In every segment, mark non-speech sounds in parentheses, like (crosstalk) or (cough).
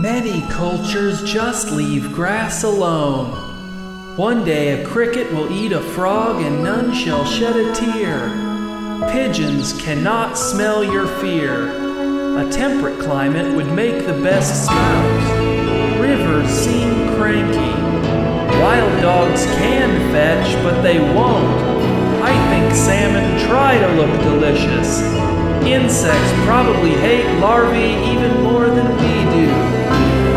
Many cultures just leave grass alone. One day a cricket will eat a frog and none shall shed a tear. Pigeons cannot smell your fear. A temperate climate would make the best spouse. Rivers seem cranky. Wild dogs can fetch, but they won't. I think salmon try to look delicious. Insects probably hate larvae even more than we.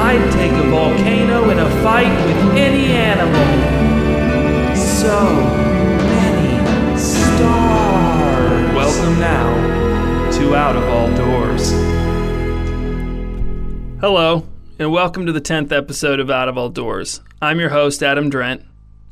I'd take a volcano in a fight with any animal. So many stars. Welcome now to Out of All Doors. Hello, and welcome to the 10th episode of Out of All Doors. I'm your host, Adam Drent.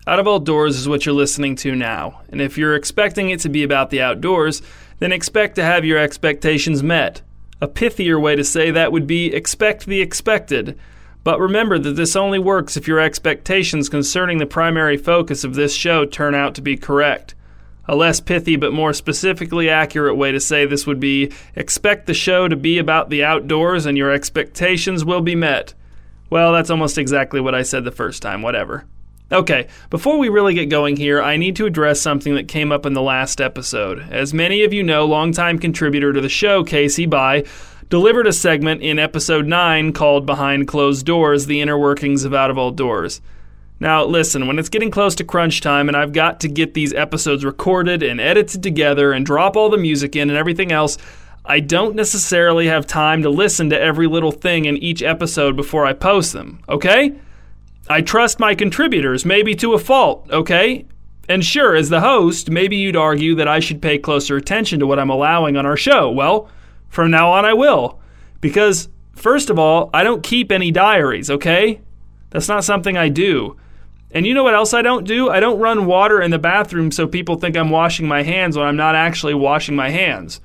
Out of All Doors is what you're listening to now, and if you're expecting it to be about the outdoors, then expect to have your expectations met. A pithier way to say that would be expect the expected. But remember that this only works if your expectations concerning the primary focus of this show turn out to be correct. A less pithy but more specifically accurate way to say this would be expect the show to be about the outdoors and your expectations will be met. Well, that's almost exactly what I said the first time, whatever. Okay, before we really get going here, I need to address something that came up in the last episode. As many of you know, longtime contributor to the show, Casey By, delivered a segment in episode 9 called Behind Closed Doors The Inner Workings of Out of All Doors. Now, listen, when it's getting close to crunch time and I've got to get these episodes recorded and edited together and drop all the music in and everything else, I don't necessarily have time to listen to every little thing in each episode before I post them, okay? I trust my contributors, maybe to a fault, okay? And sure, as the host, maybe you'd argue that I should pay closer attention to what I'm allowing on our show. Well, from now on I will. Because, first of all, I don't keep any diaries, okay? That's not something I do. And you know what else I don't do? I don't run water in the bathroom so people think I'm washing my hands when I'm not actually washing my hands.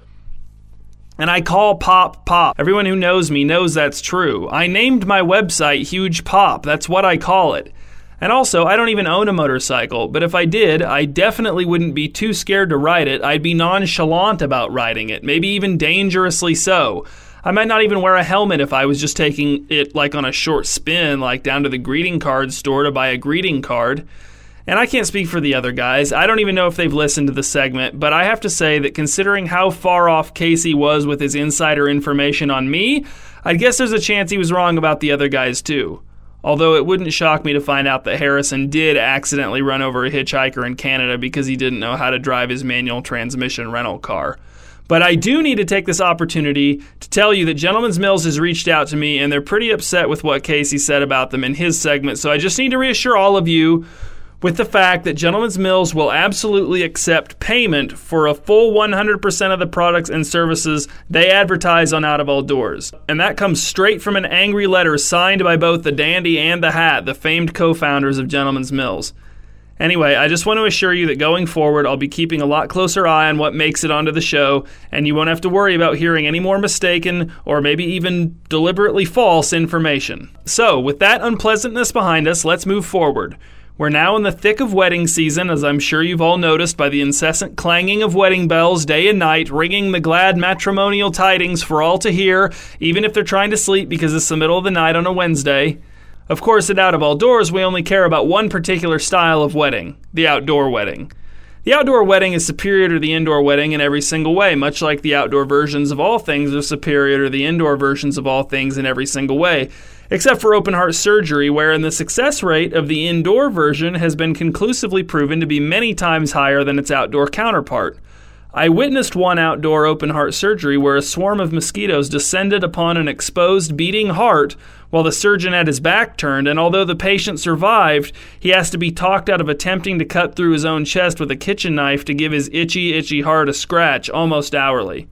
And I call Pop Pop. Everyone who knows me knows that's true. I named my website Huge Pop. That's what I call it. And also, I don't even own a motorcycle, but if I did, I definitely wouldn't be too scared to ride it. I'd be nonchalant about riding it, maybe even dangerously so. I might not even wear a helmet if I was just taking it like on a short spin, like down to the greeting card store to buy a greeting card. And I can't speak for the other guys. I don't even know if they've listened to the segment, but I have to say that considering how far off Casey was with his insider information on me, I guess there's a chance he was wrong about the other guys too. Although it wouldn't shock me to find out that Harrison did accidentally run over a hitchhiker in Canada because he didn't know how to drive his manual transmission rental car. But I do need to take this opportunity to tell you that Gentleman's Mills has reached out to me and they're pretty upset with what Casey said about them in his segment. So I just need to reassure all of you with the fact that Gentleman's Mills will absolutely accept payment for a full 100% of the products and services they advertise on Out of All Doors. And that comes straight from an angry letter signed by both the Dandy and the Hat, the famed co founders of Gentleman's Mills. Anyway, I just want to assure you that going forward, I'll be keeping a lot closer eye on what makes it onto the show, and you won't have to worry about hearing any more mistaken or maybe even deliberately false information. So, with that unpleasantness behind us, let's move forward. We're now in the thick of wedding season, as I'm sure you've all noticed by the incessant clanging of wedding bells day and night, ringing the glad matrimonial tidings for all to hear, even if they're trying to sleep because it's the middle of the night on a Wednesday. Of course, at Out of All Doors, we only care about one particular style of wedding the outdoor wedding. The outdoor wedding is superior to the indoor wedding in every single way, much like the outdoor versions of all things are superior to the indoor versions of all things in every single way except for open heart surgery, wherein the success rate of the indoor version has been conclusively proven to be many times higher than its outdoor counterpart. I witnessed one outdoor open heart surgery where a swarm of mosquitoes descended upon an exposed, beating heart while the surgeon had his back turned, and although the patient survived, he has to be talked out of attempting to cut through his own chest with a kitchen knife to give his itchy, itchy heart a scratch almost hourly.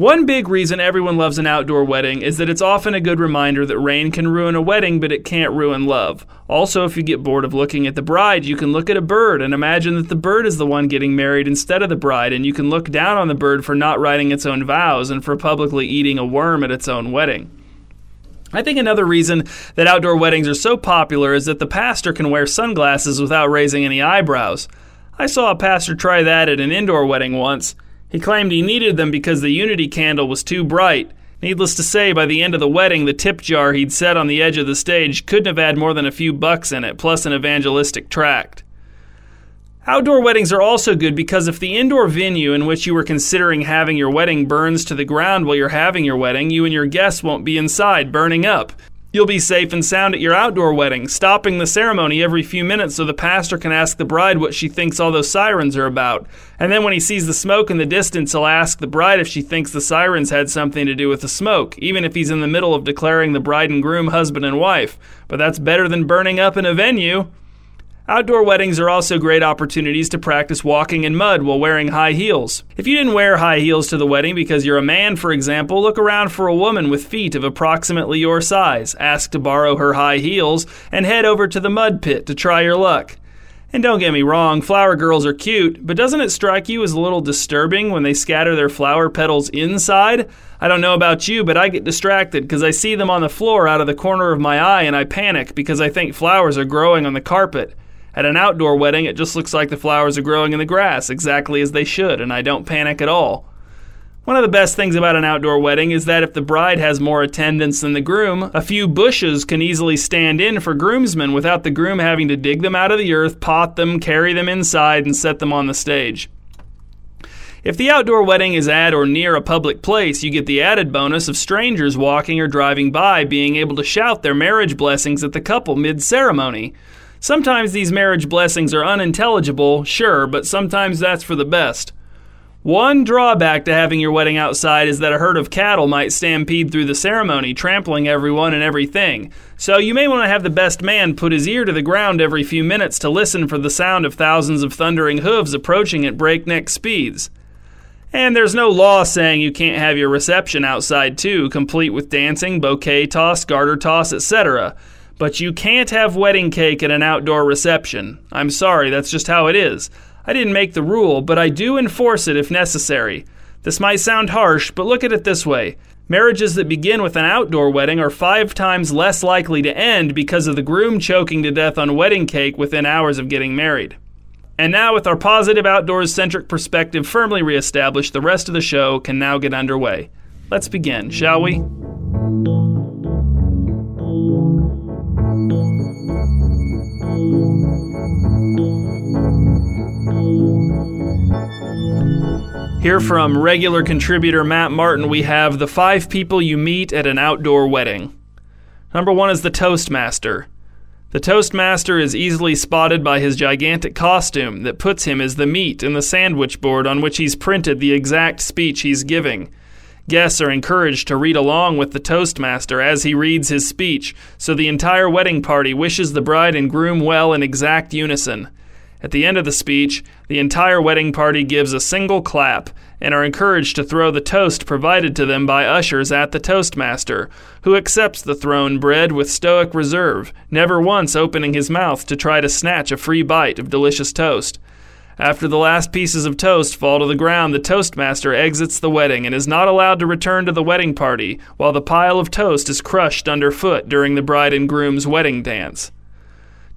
One big reason everyone loves an outdoor wedding is that it's often a good reminder that rain can ruin a wedding, but it can't ruin love. Also, if you get bored of looking at the bride, you can look at a bird and imagine that the bird is the one getting married instead of the bride, and you can look down on the bird for not writing its own vows and for publicly eating a worm at its own wedding. I think another reason that outdoor weddings are so popular is that the pastor can wear sunglasses without raising any eyebrows. I saw a pastor try that at an indoor wedding once. He claimed he needed them because the unity candle was too bright. Needless to say, by the end of the wedding, the tip jar he'd set on the edge of the stage couldn't have had more than a few bucks in it, plus an evangelistic tract. Outdoor weddings are also good because if the indoor venue in which you were considering having your wedding burns to the ground while you're having your wedding, you and your guests won't be inside burning up. You'll be safe and sound at your outdoor wedding, stopping the ceremony every few minutes so the pastor can ask the bride what she thinks all those sirens are about. And then when he sees the smoke in the distance, he'll ask the bride if she thinks the sirens had something to do with the smoke, even if he's in the middle of declaring the bride and groom husband and wife. But that's better than burning up in a venue. Outdoor weddings are also great opportunities to practice walking in mud while wearing high heels. If you didn't wear high heels to the wedding because you're a man, for example, look around for a woman with feet of approximately your size, ask to borrow her high heels, and head over to the mud pit to try your luck. And don't get me wrong, flower girls are cute, but doesn't it strike you as a little disturbing when they scatter their flower petals inside? I don't know about you, but I get distracted because I see them on the floor out of the corner of my eye and I panic because I think flowers are growing on the carpet. At an outdoor wedding, it just looks like the flowers are growing in the grass exactly as they should, and I don't panic at all. One of the best things about an outdoor wedding is that if the bride has more attendants than the groom, a few bushes can easily stand in for groomsmen without the groom having to dig them out of the earth, pot them, carry them inside, and set them on the stage. If the outdoor wedding is at or near a public place, you get the added bonus of strangers walking or driving by being able to shout their marriage blessings at the couple mid ceremony. Sometimes these marriage blessings are unintelligible, sure, but sometimes that's for the best. One drawback to having your wedding outside is that a herd of cattle might stampede through the ceremony, trampling everyone and everything. So you may want to have the best man put his ear to the ground every few minutes to listen for the sound of thousands of thundering hooves approaching at breakneck speeds. And there's no law saying you can't have your reception outside too, complete with dancing, bouquet toss, garter toss, etc. But you can't have wedding cake at an outdoor reception. I'm sorry, that's just how it is. I didn't make the rule, but I do enforce it if necessary. This might sound harsh, but look at it this way. Marriages that begin with an outdoor wedding are five times less likely to end because of the groom choking to death on wedding cake within hours of getting married. And now, with our positive outdoors centric perspective firmly reestablished, the rest of the show can now get underway. Let's begin, shall we? Here from regular contributor Matt Martin, we have the five people you meet at an outdoor wedding. Number one is the Toastmaster. The Toastmaster is easily spotted by his gigantic costume that puts him as the meat in the sandwich board on which he's printed the exact speech he's giving. Guests are encouraged to read along with the Toastmaster as he reads his speech, so the entire wedding party wishes the bride and groom well in exact unison. At the end of the speech, the entire wedding party gives a single clap and are encouraged to throw the toast provided to them by ushers at the Toastmaster, who accepts the thrown bread with stoic reserve, never once opening his mouth to try to snatch a free bite of delicious toast. After the last pieces of toast fall to the ground, the Toastmaster exits the wedding and is not allowed to return to the wedding party while the pile of toast is crushed underfoot during the bride and groom's wedding dance.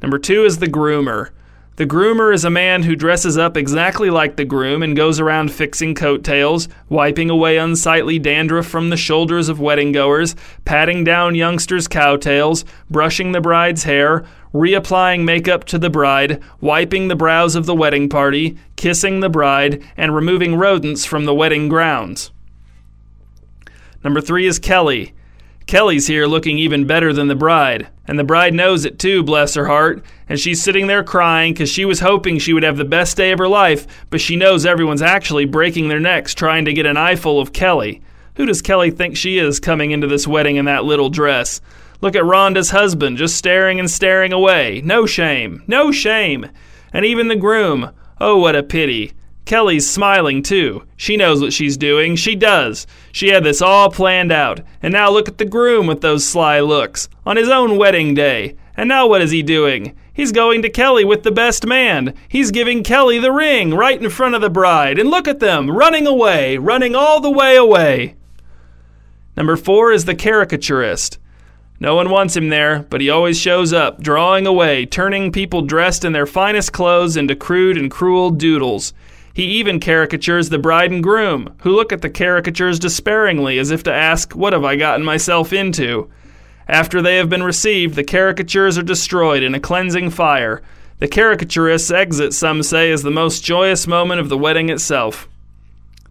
Number two is the groomer. The groomer is a man who dresses up exactly like the groom and goes around fixing coattails, wiping away unsightly dandruff from the shoulders of wedding goers, patting down youngsters' cowtails, brushing the bride's hair, reapplying makeup to the bride, wiping the brows of the wedding party, kissing the bride, and removing rodents from the wedding grounds. Number three is Kelly. Kelly's here looking even better than the bride. And the bride knows it too, bless her heart. And she's sitting there crying because she was hoping she would have the best day of her life, but she knows everyone's actually breaking their necks trying to get an eyeful of Kelly. Who does Kelly think she is coming into this wedding in that little dress? Look at Rhonda's husband just staring and staring away. No shame. No shame. And even the groom. Oh, what a pity. Kelly's smiling too. She knows what she's doing. She does. She had this all planned out. And now look at the groom with those sly looks. On his own wedding day. And now what is he doing? He's going to Kelly with the best man. He's giving Kelly the ring right in front of the bride. And look at them, running away, running all the way away. Number four is the caricaturist. No one wants him there, but he always shows up, drawing away, turning people dressed in their finest clothes into crude and cruel doodles. He even caricatures the bride and groom, who look at the caricatures despairingly as if to ask, What have I gotten myself into? After they have been received, the caricatures are destroyed in a cleansing fire. The caricaturist's exit, some say, is the most joyous moment of the wedding itself.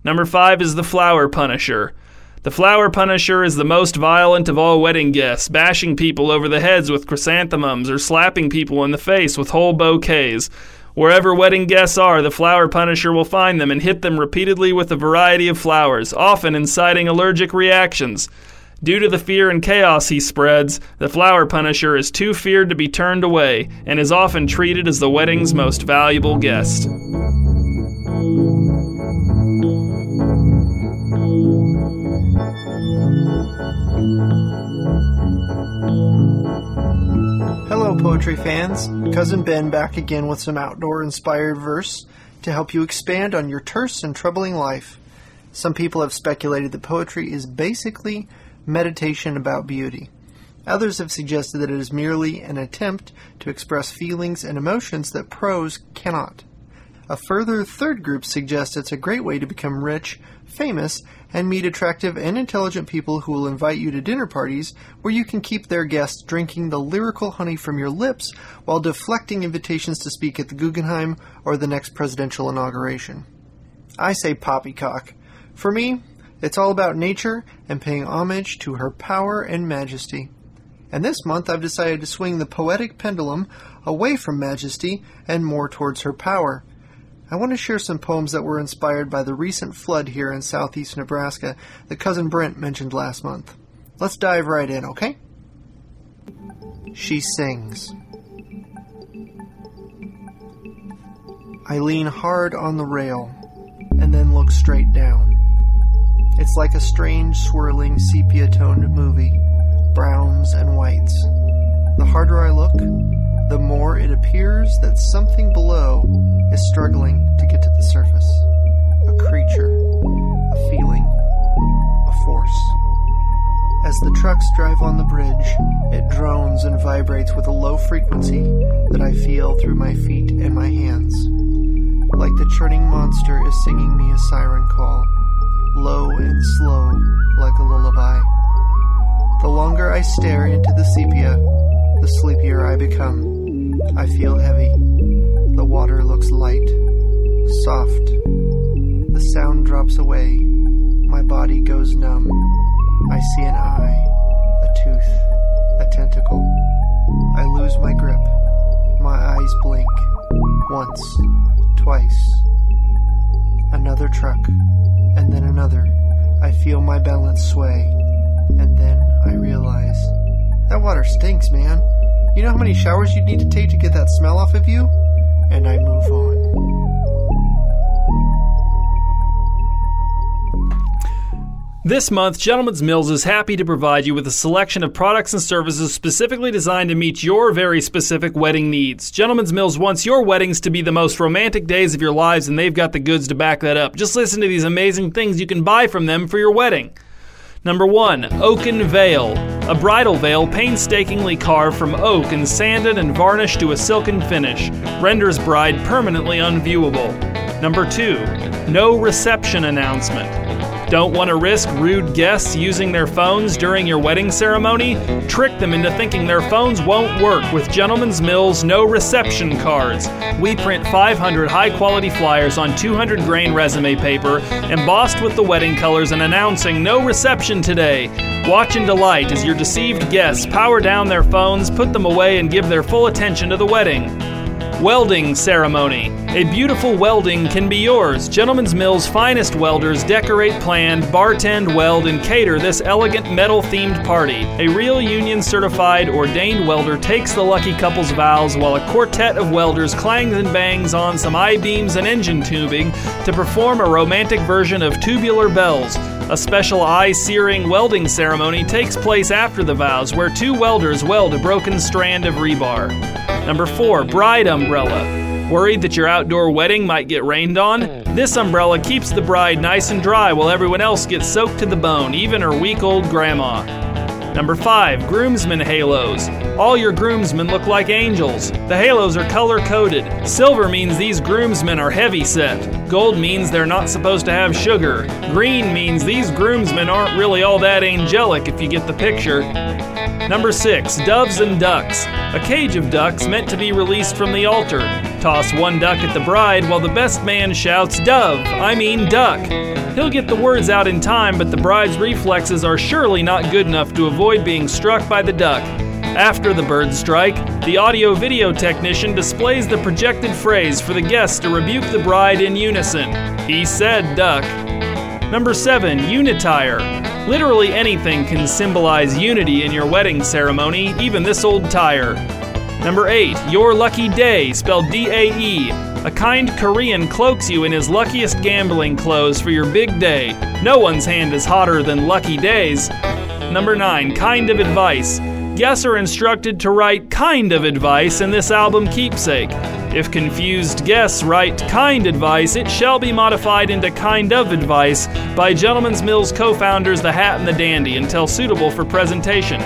Number five is the flower punisher. The flower punisher is the most violent of all wedding guests, bashing people over the heads with chrysanthemums or slapping people in the face with whole bouquets. Wherever wedding guests are, the flower punisher will find them and hit them repeatedly with a variety of flowers, often inciting allergic reactions. Due to the fear and chaos he spreads, the flower punisher is too feared to be turned away and is often treated as the wedding's most valuable guest. Poetry fans. Cousin Ben back again with some outdoor inspired verse to help you expand on your terse and troubling life. Some people have speculated that poetry is basically meditation about beauty. Others have suggested that it is merely an attempt to express feelings and emotions that prose cannot. A further third group suggests it's a great way to become rich, famous, and meet attractive and intelligent people who will invite you to dinner parties where you can keep their guests drinking the lyrical honey from your lips while deflecting invitations to speak at the Guggenheim or the next presidential inauguration. I say poppycock. For me, it's all about nature and paying homage to her power and majesty. And this month I've decided to swing the poetic pendulum away from majesty and more towards her power. I want to share some poems that were inspired by the recent flood here in southeast Nebraska that Cousin Brent mentioned last month. Let's dive right in, okay? She sings. I lean hard on the rail and then look straight down. It's like a strange, swirling, sepia toned movie browns and whites. The harder I look, the more it appears that something below is struggling to get to the surface. A creature, a feeling, a force. As the trucks drive on the bridge, it drones and vibrates with a low frequency that I feel through my feet and my hands. Like the churning monster is singing me a siren call low and slow like a lullaby. The longer I stare into the sepia, the sleepier I become. I feel heavy. The water looks light, soft. The sound drops away. My body goes numb. I see an eye, a tooth, a tentacle. I lose my grip. My eyes blink. Once, twice. Another truck and then another. I feel my balance sway, and then I realize that water stinks, man. You know how many showers you'd need to take to get that smell off of you? And I move on. This month, Gentleman's Mills is happy to provide you with a selection of products and services specifically designed to meet your very specific wedding needs. Gentleman's Mills wants your weddings to be the most romantic days of your lives, and they've got the goods to back that up. Just listen to these amazing things you can buy from them for your wedding. Number one, Oaken Veil. A bridal veil painstakingly carved from oak and sanded and varnished to a silken finish, renders bride permanently unviewable. Number two, No Reception Announcement. Don't want to risk rude guests using their phones during your wedding ceremony? Trick them into thinking their phones won't work with Gentleman's Mills no reception cards. We print 500 high quality flyers on 200 grain resume paper, embossed with the wedding colors and announcing no reception today. Watch and delight as your deceived guests power down their phones, put them away, and give their full attention to the wedding. Welding Ceremony. A beautiful welding can be yours. Gentleman's Mill's finest welders decorate, plan, bartend, weld, and cater this elegant metal themed party. A real union certified ordained welder takes the lucky couple's vows while a quartet of welders clangs and bangs on some I beams and engine tubing to perform a romantic version of Tubular Bells. A special eye searing welding ceremony takes place after the vows, where two welders weld a broken strand of rebar. Number four, bride umbrella. Worried that your outdoor wedding might get rained on? This umbrella keeps the bride nice and dry while everyone else gets soaked to the bone, even her week old grandma. Number 5, groomsmen halos. All your groomsmen look like angels. The halos are color coded. Silver means these groomsmen are heavy set. Gold means they're not supposed to have sugar. Green means these groomsmen aren't really all that angelic if you get the picture. Number 6, doves and ducks. A cage of ducks meant to be released from the altar. Toss one duck at the bride while the best man shouts, Dove, I mean duck. He'll get the words out in time, but the bride's reflexes are surely not good enough to avoid being struck by the duck. After the bird strike, the audio video technician displays the projected phrase for the guests to rebuke the bride in unison. He said duck. Number 7, unitire. Literally anything can symbolize unity in your wedding ceremony, even this old tire. Number 8, your lucky day, spelled D A E. A kind Korean cloaks you in his luckiest gambling clothes for your big day. No one's hand is hotter than Lucky Days. Number 9, kind of advice. Guests are instructed to write kind of advice in this album keepsake. If confused guests write kind advice, it shall be modified into kind of advice by Gentleman's Mills co founders The Hat and the Dandy until suitable for presentation.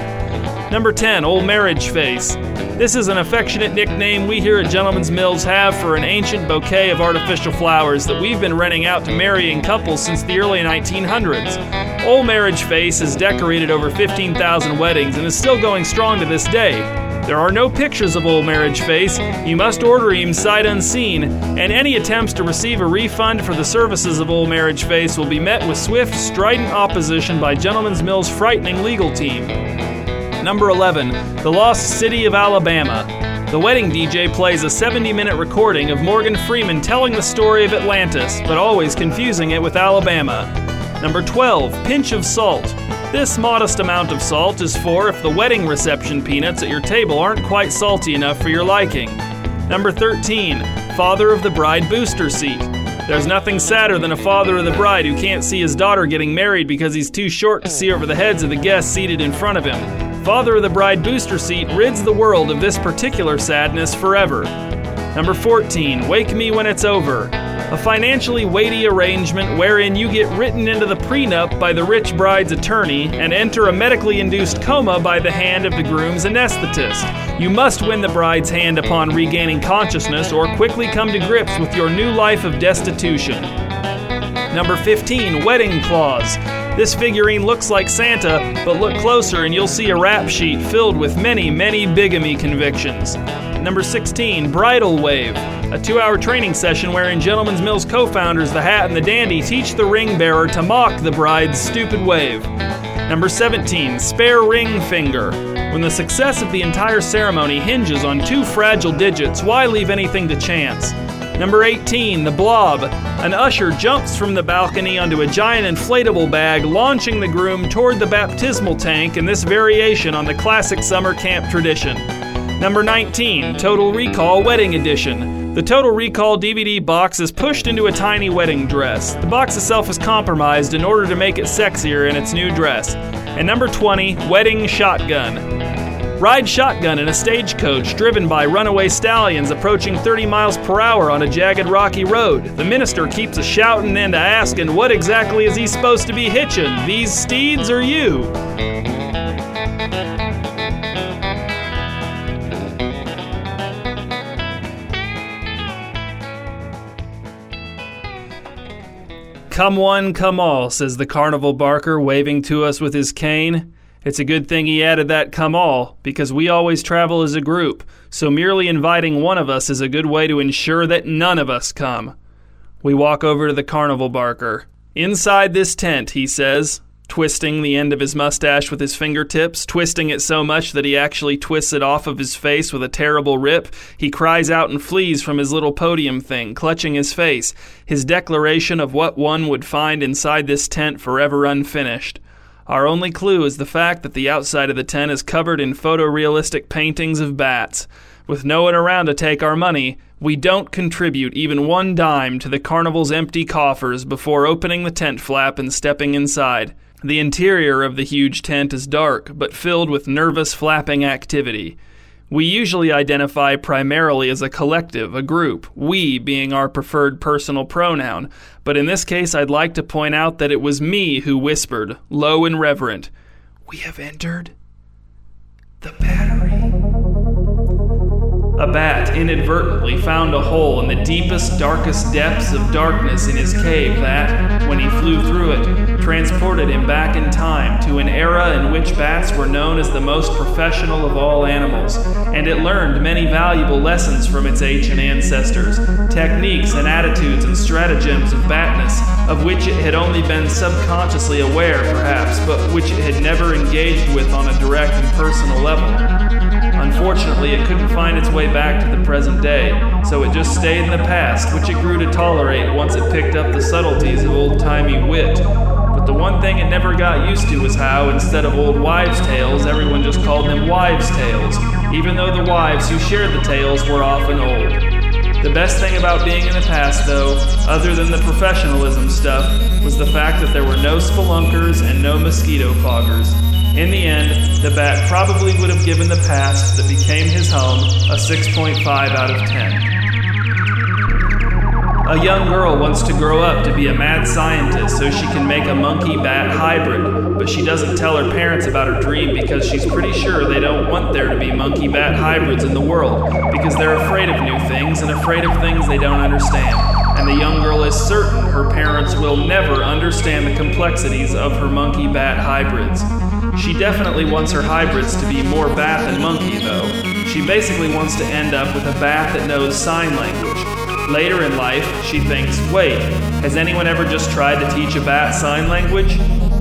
Number 10, Old Marriage Face. This is an affectionate nickname we here at Gentleman's Mills have for an ancient bouquet of artificial flowers that we've been renting out to marrying couples since the early 1900s. Old Marriage Face has decorated over 15,000 weddings and is still going strong to this day. There are no pictures of Old Marriage Face. You must order him sight unseen, and any attempts to receive a refund for the services of Old Marriage Face will be met with swift, strident opposition by Gentleman's Mill's frightening legal team. Number 11, The Lost City of Alabama. The wedding DJ plays a 70 minute recording of Morgan Freeman telling the story of Atlantis, but always confusing it with Alabama. Number 12, Pinch of Salt. This modest amount of salt is for if the wedding reception peanuts at your table aren't quite salty enough for your liking. Number 13, Father of the Bride Booster Seat. There's nothing sadder than a father of the bride who can't see his daughter getting married because he's too short to see over the heads of the guests seated in front of him. Father of the Bride booster seat rids the world of this particular sadness forever. Number 14, Wake Me When It's Over. A financially weighty arrangement wherein you get written into the prenup by the rich bride's attorney and enter a medically induced coma by the hand of the groom's anesthetist. You must win the bride's hand upon regaining consciousness or quickly come to grips with your new life of destitution. Number 15, Wedding Clause. This figurine looks like Santa, but look closer and you'll see a rap sheet filled with many, many bigamy convictions. Number 16, Bridal Wave. A two hour training session wherein Gentleman's Mills co founders, the Hat and the Dandy, teach the ring bearer to mock the bride's stupid wave. Number 17, Spare Ring Finger. When the success of the entire ceremony hinges on two fragile digits, why leave anything to chance? Number 18, The Blob. An usher jumps from the balcony onto a giant inflatable bag, launching the groom toward the baptismal tank in this variation on the classic summer camp tradition. Number 19, Total Recall Wedding Edition. The Total Recall DVD box is pushed into a tiny wedding dress. The box itself is compromised in order to make it sexier in its new dress. And number 20, Wedding Shotgun. Ride shotgun in a stagecoach driven by runaway stallions approaching 30 miles per hour on a jagged rocky road. The minister keeps a shouting and a asking what exactly is he supposed to be hitching, these steeds or you? Come one, come all, says the carnival barker, waving to us with his cane. It's a good thing he added that come all, because we always travel as a group, so merely inviting one of us is a good way to ensure that none of us come. We walk over to the carnival barker. Inside this tent, he says, twisting the end of his mustache with his fingertips, twisting it so much that he actually twists it off of his face with a terrible rip. He cries out and flees from his little podium thing, clutching his face, his declaration of what one would find inside this tent forever unfinished. Our only clue is the fact that the outside of the tent is covered in photorealistic paintings of bats. With no one around to take our money, we don't contribute even one dime to the carnival's empty coffers before opening the tent flap and stepping inside. The interior of the huge tent is dark, but filled with nervous flapping activity. We usually identify primarily as a collective, a group, we being our preferred personal pronoun, but in this case I'd like to point out that it was me who whispered, low and reverent, We have entered the battery. A bat inadvertently found a hole in the deepest, darkest depths of darkness in his cave that, when he flew through it, transported him back in time to an era in which bats were known as the most professional of all animals, and it learned many valuable lessons from its ancient ancestors, techniques and attitudes and stratagems of batness, of which it had only been subconsciously aware, perhaps, but which it had never engaged with on a direct and personal level. Unfortunately, it couldn't find its way back to the present day, so it just stayed in the past, which it grew to tolerate once it picked up the subtleties of old timey wit. But the one thing it never got used to was how, instead of old wives' tales, everyone just called them wives' tales, even though the wives who shared the tales were often old. The best thing about being in the past, though, other than the professionalism stuff, was the fact that there were no spelunkers and no mosquito foggers. In the end, the bat probably would have given the past that became his home a 6.5 out of 10. A young girl wants to grow up to be a mad scientist so she can make a monkey bat hybrid, but she doesn't tell her parents about her dream because she's pretty sure they don't want there to be monkey bat hybrids in the world because they're afraid of new things and afraid of things they don't understand. And the young girl is certain her parents will never understand the complexities of her monkey bat hybrids. She definitely wants her hybrids to be more bat than monkey, though. She basically wants to end up with a bat that knows sign language. Later in life, she thinks, wait, has anyone ever just tried to teach a bat sign language?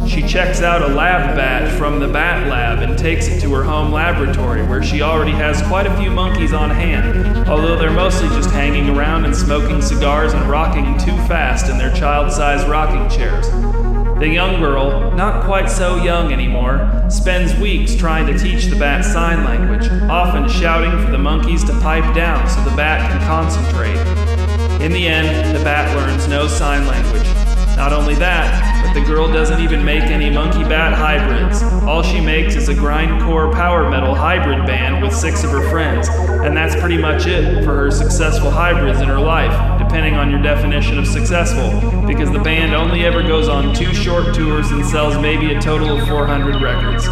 She checks out a lab bat from the bat lab and takes it to her home laboratory where she already has quite a few monkeys on hand, although they're mostly just hanging around and smoking cigars and rocking too fast in their child sized rocking chairs. The young girl, not quite so young anymore, spends weeks trying to teach the bat sign language, often shouting for the monkeys to pipe down so the bat can concentrate. In the end, the bat learns no sign language. Not only that, the girl doesn't even make any monkey bat hybrids. All she makes is a grindcore power metal hybrid band with six of her friends, and that's pretty much it for her successful hybrids in her life, depending on your definition of successful, because the band only ever goes on two short tours and sells maybe a total of 400 records.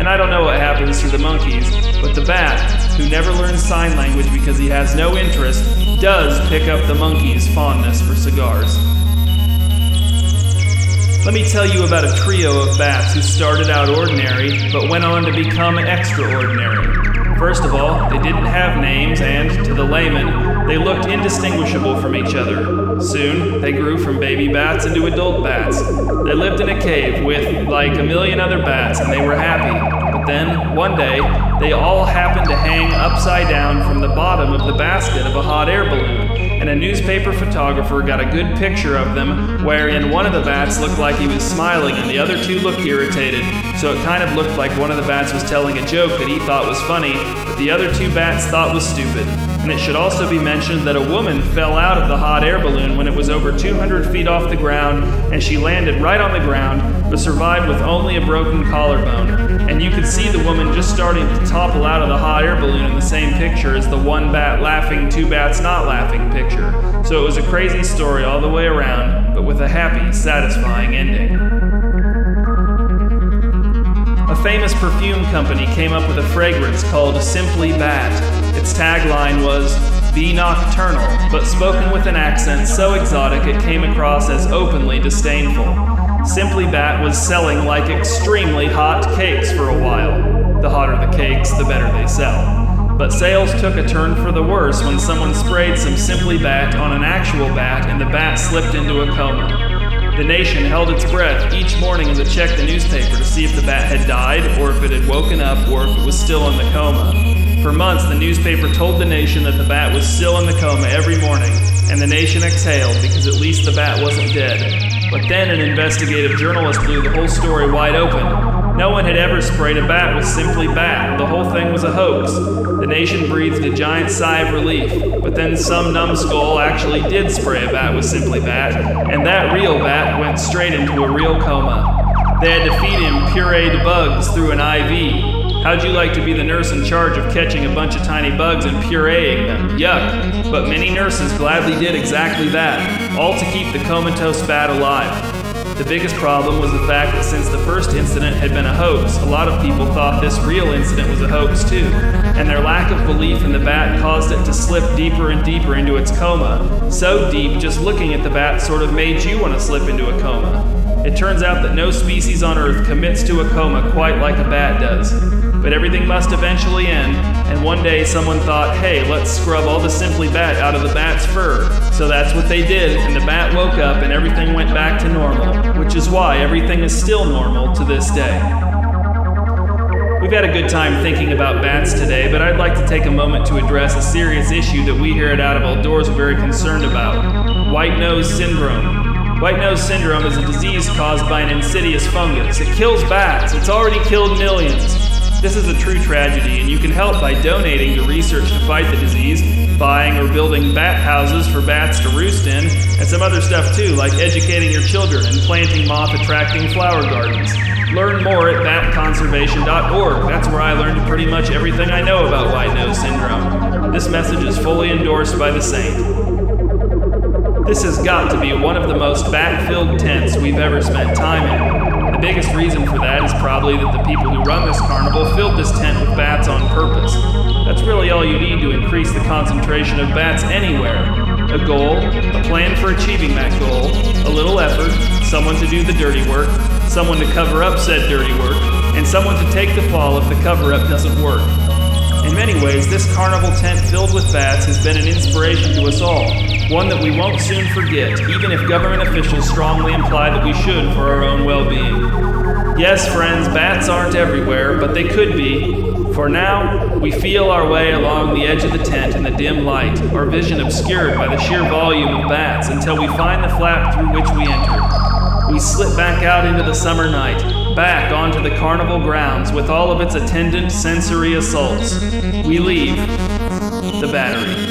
And I don't know what happens to the monkeys, but the bat, who never learns sign language because he has no interest, does pick up the monkey's fondness for cigars. Let me tell you about a trio of bats who started out ordinary but went on to become extraordinary. First of all, they didn't have names, and, to the layman, they looked indistinguishable from each other. Soon, they grew from baby bats into adult bats. They lived in a cave with, like, a million other bats, and they were happy. But then, one day, they all happened to hang upside down from the bottom of the basket of a hot air balloon, and a newspaper photographer got a good picture of them, wherein one of the bats looked like he was smiling and the other two looked irritated, so it kind of looked like one of the bats was telling a joke that he thought was funny, but the other two bats thought was stupid. And it should also be mentioned that a woman fell out of the hot air balloon when it was over 200 feet off the ground, and she landed right on the ground, but survived with only a broken collarbone. And you could see the woman just starting to topple out of the hot air balloon in the same picture as the one bat laughing, two bats not laughing picture. So it was a crazy story all the way around, but with a happy, satisfying ending. A famous perfume company came up with a fragrance called Simply Bat. Its tagline was, Be nocturnal, but spoken with an accent so exotic it came across as openly disdainful. Simply Bat was selling like extremely hot cakes for a while. The hotter the cakes, the better they sell. But sales took a turn for the worse when someone sprayed some Simply Bat on an actual bat and the bat slipped into a coma. The nation held its breath each morning as it checked the newspaper to see if the bat had died, or if it had woken up, or if it was still in the coma. For months, the newspaper told the nation that the bat was still in the coma every morning, and the nation exhaled because at least the bat wasn't dead. But then an investigative journalist blew the whole story wide open. No one had ever sprayed a bat with Simply Bat. The whole thing was a hoax. The nation breathed a giant sigh of relief, but then some numbskull actually did spray a bat with Simply Bat, and that real bat went straight into a real coma. They had to feed him pureed bugs through an IV. How'd you like to be the nurse in charge of catching a bunch of tiny bugs and pureeing them? Yuck. But many nurses gladly did exactly that, all to keep the comatose bat alive. The biggest problem was the fact that since the first incident had been a hoax, a lot of people thought this real incident was a hoax too, and their lack of belief in the bat caused it to slip deeper and deeper into its coma. So deep, just looking at the bat sort of made you want to slip into a coma. It turns out that no species on Earth commits to a coma quite like a bat does. But everything must eventually end, and one day someone thought, hey, let's scrub all the Simply Bat out of the bat's fur. So that's what they did, and the bat woke up and everything went back to normal, which is why everything is still normal to this day. We've had a good time thinking about bats today, but I'd like to take a moment to address a serious issue that we here at Out of Outdoors are very concerned about white nose syndrome. White nose syndrome is a disease caused by an insidious fungus. It kills bats, it's already killed millions. This is a true tragedy, and you can help by donating to research to fight the disease, buying or building bat houses for bats to roost in, and some other stuff too, like educating your children and planting moth attracting flower gardens. Learn more at batconservation.org. That's where I learned pretty much everything I know about white nose syndrome. This message is fully endorsed by the saint. This has got to be one of the most bat filled tents we've ever spent time in. Biggest reason for that is probably that the people who run this carnival filled this tent with bats on purpose. That's really all you need to increase the concentration of bats anywhere. A goal, a plan for achieving that goal, a little effort, someone to do the dirty work, someone to cover up said dirty work, and someone to take the fall if the cover up doesn't work. In many ways, this carnival tent filled with bats has been an inspiration to us all, one that we won't soon forget, even if government officials strongly imply that we should for our own well being. Yes, friends, bats aren't everywhere, but they could be. For now, we feel our way along the edge of the tent in the dim light, our vision obscured by the sheer volume of bats until we find the flap through which we enter. We slip back out into the summer night, back onto the carnival grounds with all of its attendant sensory assaults. We leave the battery.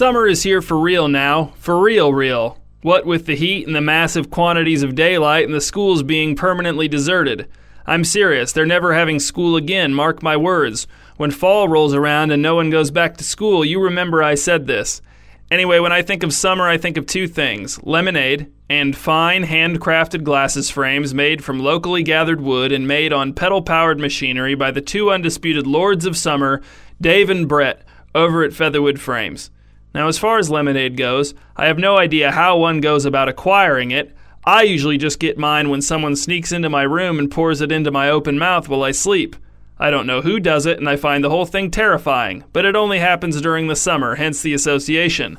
Summer is here for real now, for real, real. What with the heat and the massive quantities of daylight and the schools being permanently deserted. I'm serious, they're never having school again, mark my words. When fall rolls around and no one goes back to school, you remember I said this. Anyway, when I think of summer, I think of two things lemonade and fine handcrafted glasses frames made from locally gathered wood and made on pedal powered machinery by the two undisputed lords of summer, Dave and Brett, over at Featherwood Frames. Now, as far as lemonade goes, I have no idea how one goes about acquiring it. I usually just get mine when someone sneaks into my room and pours it into my open mouth while I sleep. I don't know who does it, and I find the whole thing terrifying, but it only happens during the summer, hence the association.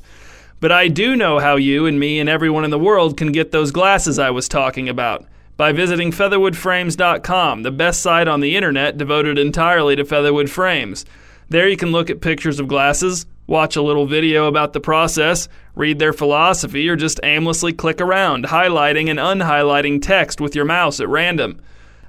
But I do know how you and me and everyone in the world can get those glasses I was talking about by visiting featherwoodframes.com, the best site on the internet devoted entirely to featherwood frames. There you can look at pictures of glasses, watch a little video about the process, read their philosophy, or just aimlessly click around, highlighting and unhighlighting text with your mouse at random.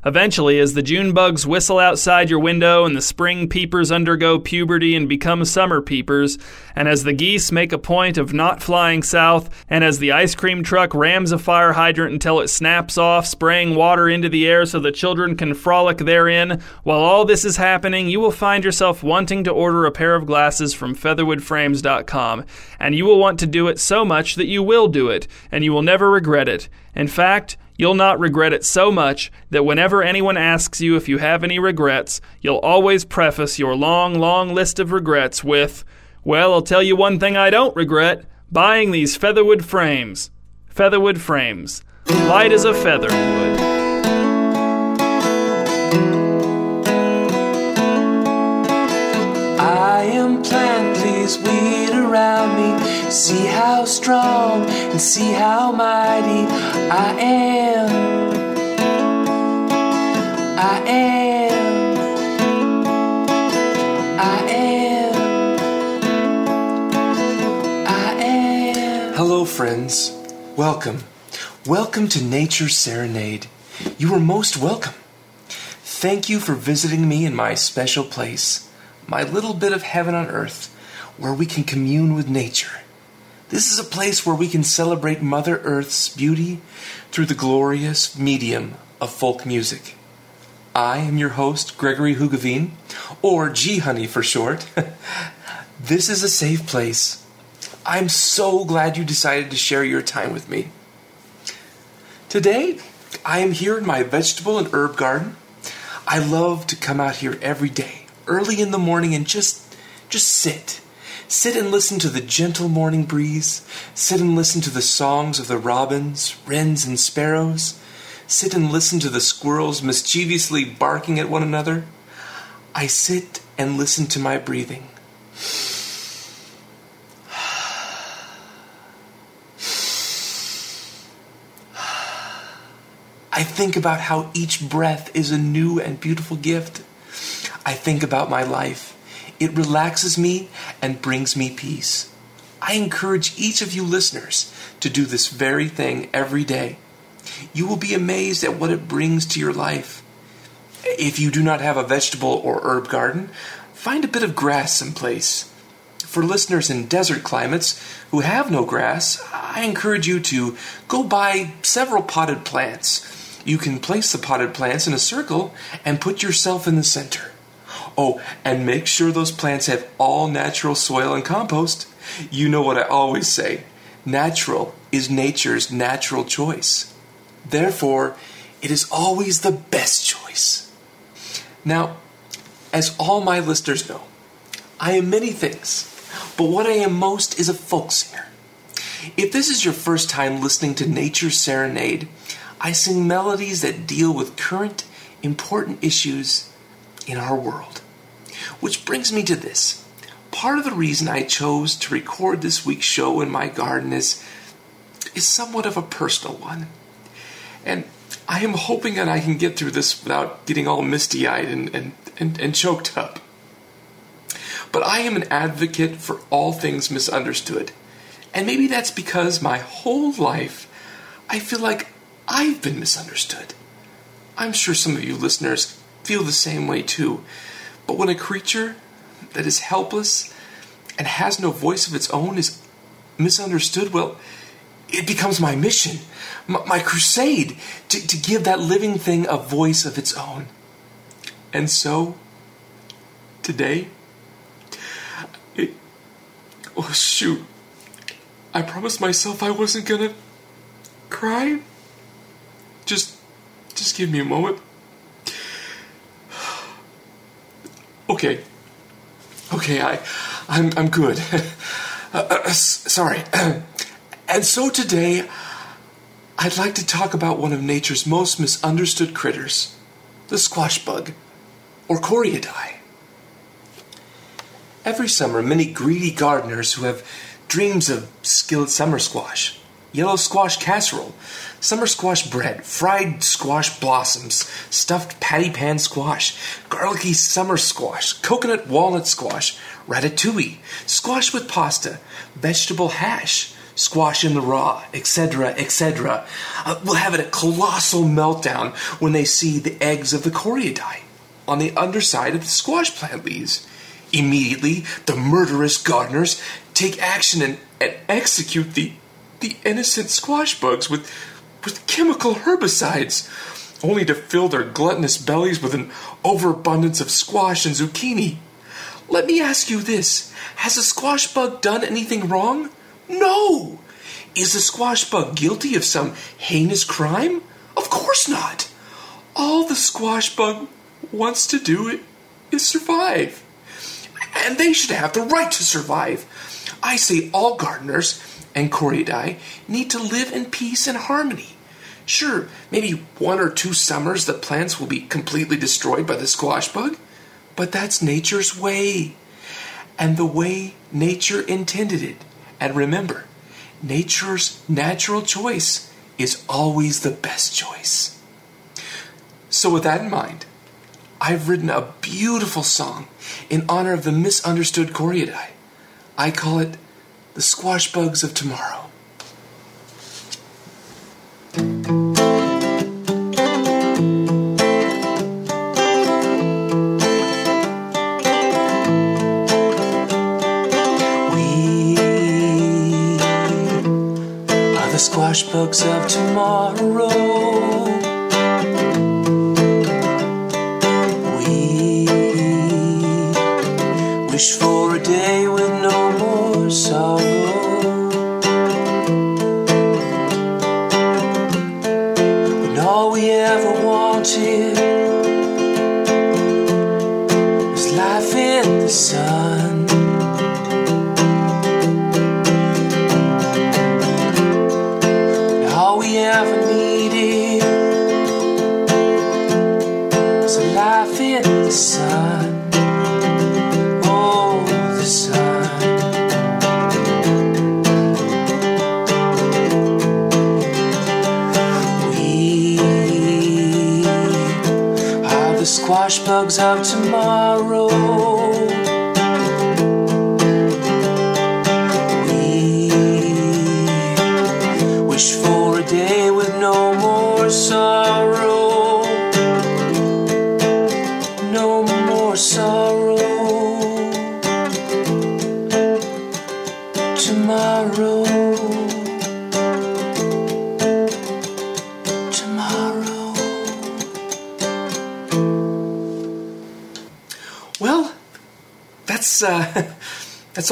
Eventually, as the June bugs whistle outside your window and the spring peepers undergo puberty and become summer peepers, and as the geese make a point of not flying south, and as the ice cream truck rams a fire hydrant until it snaps off, spraying water into the air so the children can frolic therein, while all this is happening, you will find yourself wanting to order a pair of glasses from featherwoodframes.com, and you will want to do it so much that you will do it, and you will never regret it. In fact, You'll not regret it so much that whenever anyone asks you if you have any regrets, you'll always preface your long, long list of regrets with, Well, I'll tell you one thing I don't regret buying these featherwood frames. Featherwood frames. Light as a feather wood. I am please weed around me. See how strong and see how mighty I am. I am. Hello, friends. Welcome. Welcome to Nature's Serenade. You are most welcome. Thank you for visiting me in my special place, my little bit of heaven on earth, where we can commune with nature. This is a place where we can celebrate Mother Earth's beauty through the glorious medium of folk music. I am your host, Gregory Hugavine, or G Honey for short. (laughs) this is a safe place. I'm so glad you decided to share your time with me. Today, I am here in my vegetable and herb garden. I love to come out here every day, early in the morning, and just just sit Sit and listen to the gentle morning breeze. Sit and listen to the songs of the robins, wrens, and sparrows. Sit and listen to the squirrels mischievously barking at one another. I sit and listen to my breathing. I think about how each breath is a new and beautiful gift. I think about my life it relaxes me and brings me peace. I encourage each of you listeners to do this very thing every day. You will be amazed at what it brings to your life. If you do not have a vegetable or herb garden, find a bit of grass someplace. For listeners in desert climates who have no grass, I encourage you to go buy several potted plants. You can place the potted plants in a circle and put yourself in the center. Oh, and make sure those plants have all natural soil and compost. You know what I always say natural is nature's natural choice. Therefore, it is always the best choice. Now, as all my listeners know, I am many things, but what I am most is a folk singer. If this is your first time listening to Nature's Serenade, I sing melodies that deal with current, important issues in our world. Which brings me to this. Part of the reason I chose to record this week's show in my garden is, is somewhat of a personal one. And I am hoping that I can get through this without getting all misty eyed and, and, and, and choked up. But I am an advocate for all things misunderstood. And maybe that's because my whole life I feel like I've been misunderstood. I'm sure some of you listeners feel the same way too. But when a creature that is helpless and has no voice of its own is misunderstood, well, it becomes my mission, my, my crusade to, to give that living thing a voice of its own. And so, today, it, oh shoot, I promised myself I wasn't gonna cry. Just, just give me a moment. Okay. Okay, I, I'm, I'm good. (laughs) uh, uh, sorry. (clears throat) and so today, I'd like to talk about one of nature's most misunderstood critters, the squash bug, or coreoidea. Every summer, many greedy gardeners who have dreams of skilled summer squash yellow squash casserole, summer squash bread, fried squash blossoms, stuffed patty pan squash, garlicky summer squash, coconut walnut squash, ratatouille, squash with pasta, vegetable hash, squash in the raw, etc., etc. Uh, will have a colossal meltdown when they see the eggs of the coreoidea on the underside of the squash plant leaves. Immediately, the murderous gardeners take action and, and execute the the innocent squash bugs with, with chemical herbicides, only to fill their gluttonous bellies with an overabundance of squash and zucchini. Let me ask you this Has a squash bug done anything wrong? No! Is a squash bug guilty of some heinous crime? Of course not! All the squash bug wants to do is survive. And they should have the right to survive. I say all gardeners and coreoidea need to live in peace and harmony. Sure, maybe one or two summers the plants will be completely destroyed by the squash bug, but that's nature's way. And the way nature intended it. And remember, nature's natural choice is always the best choice. So, with that in mind, I've written a beautiful song in honor of the misunderstood coreoidea. I call it the squash bugs of tomorrow. Bugs of tomorrow. Squash bugs of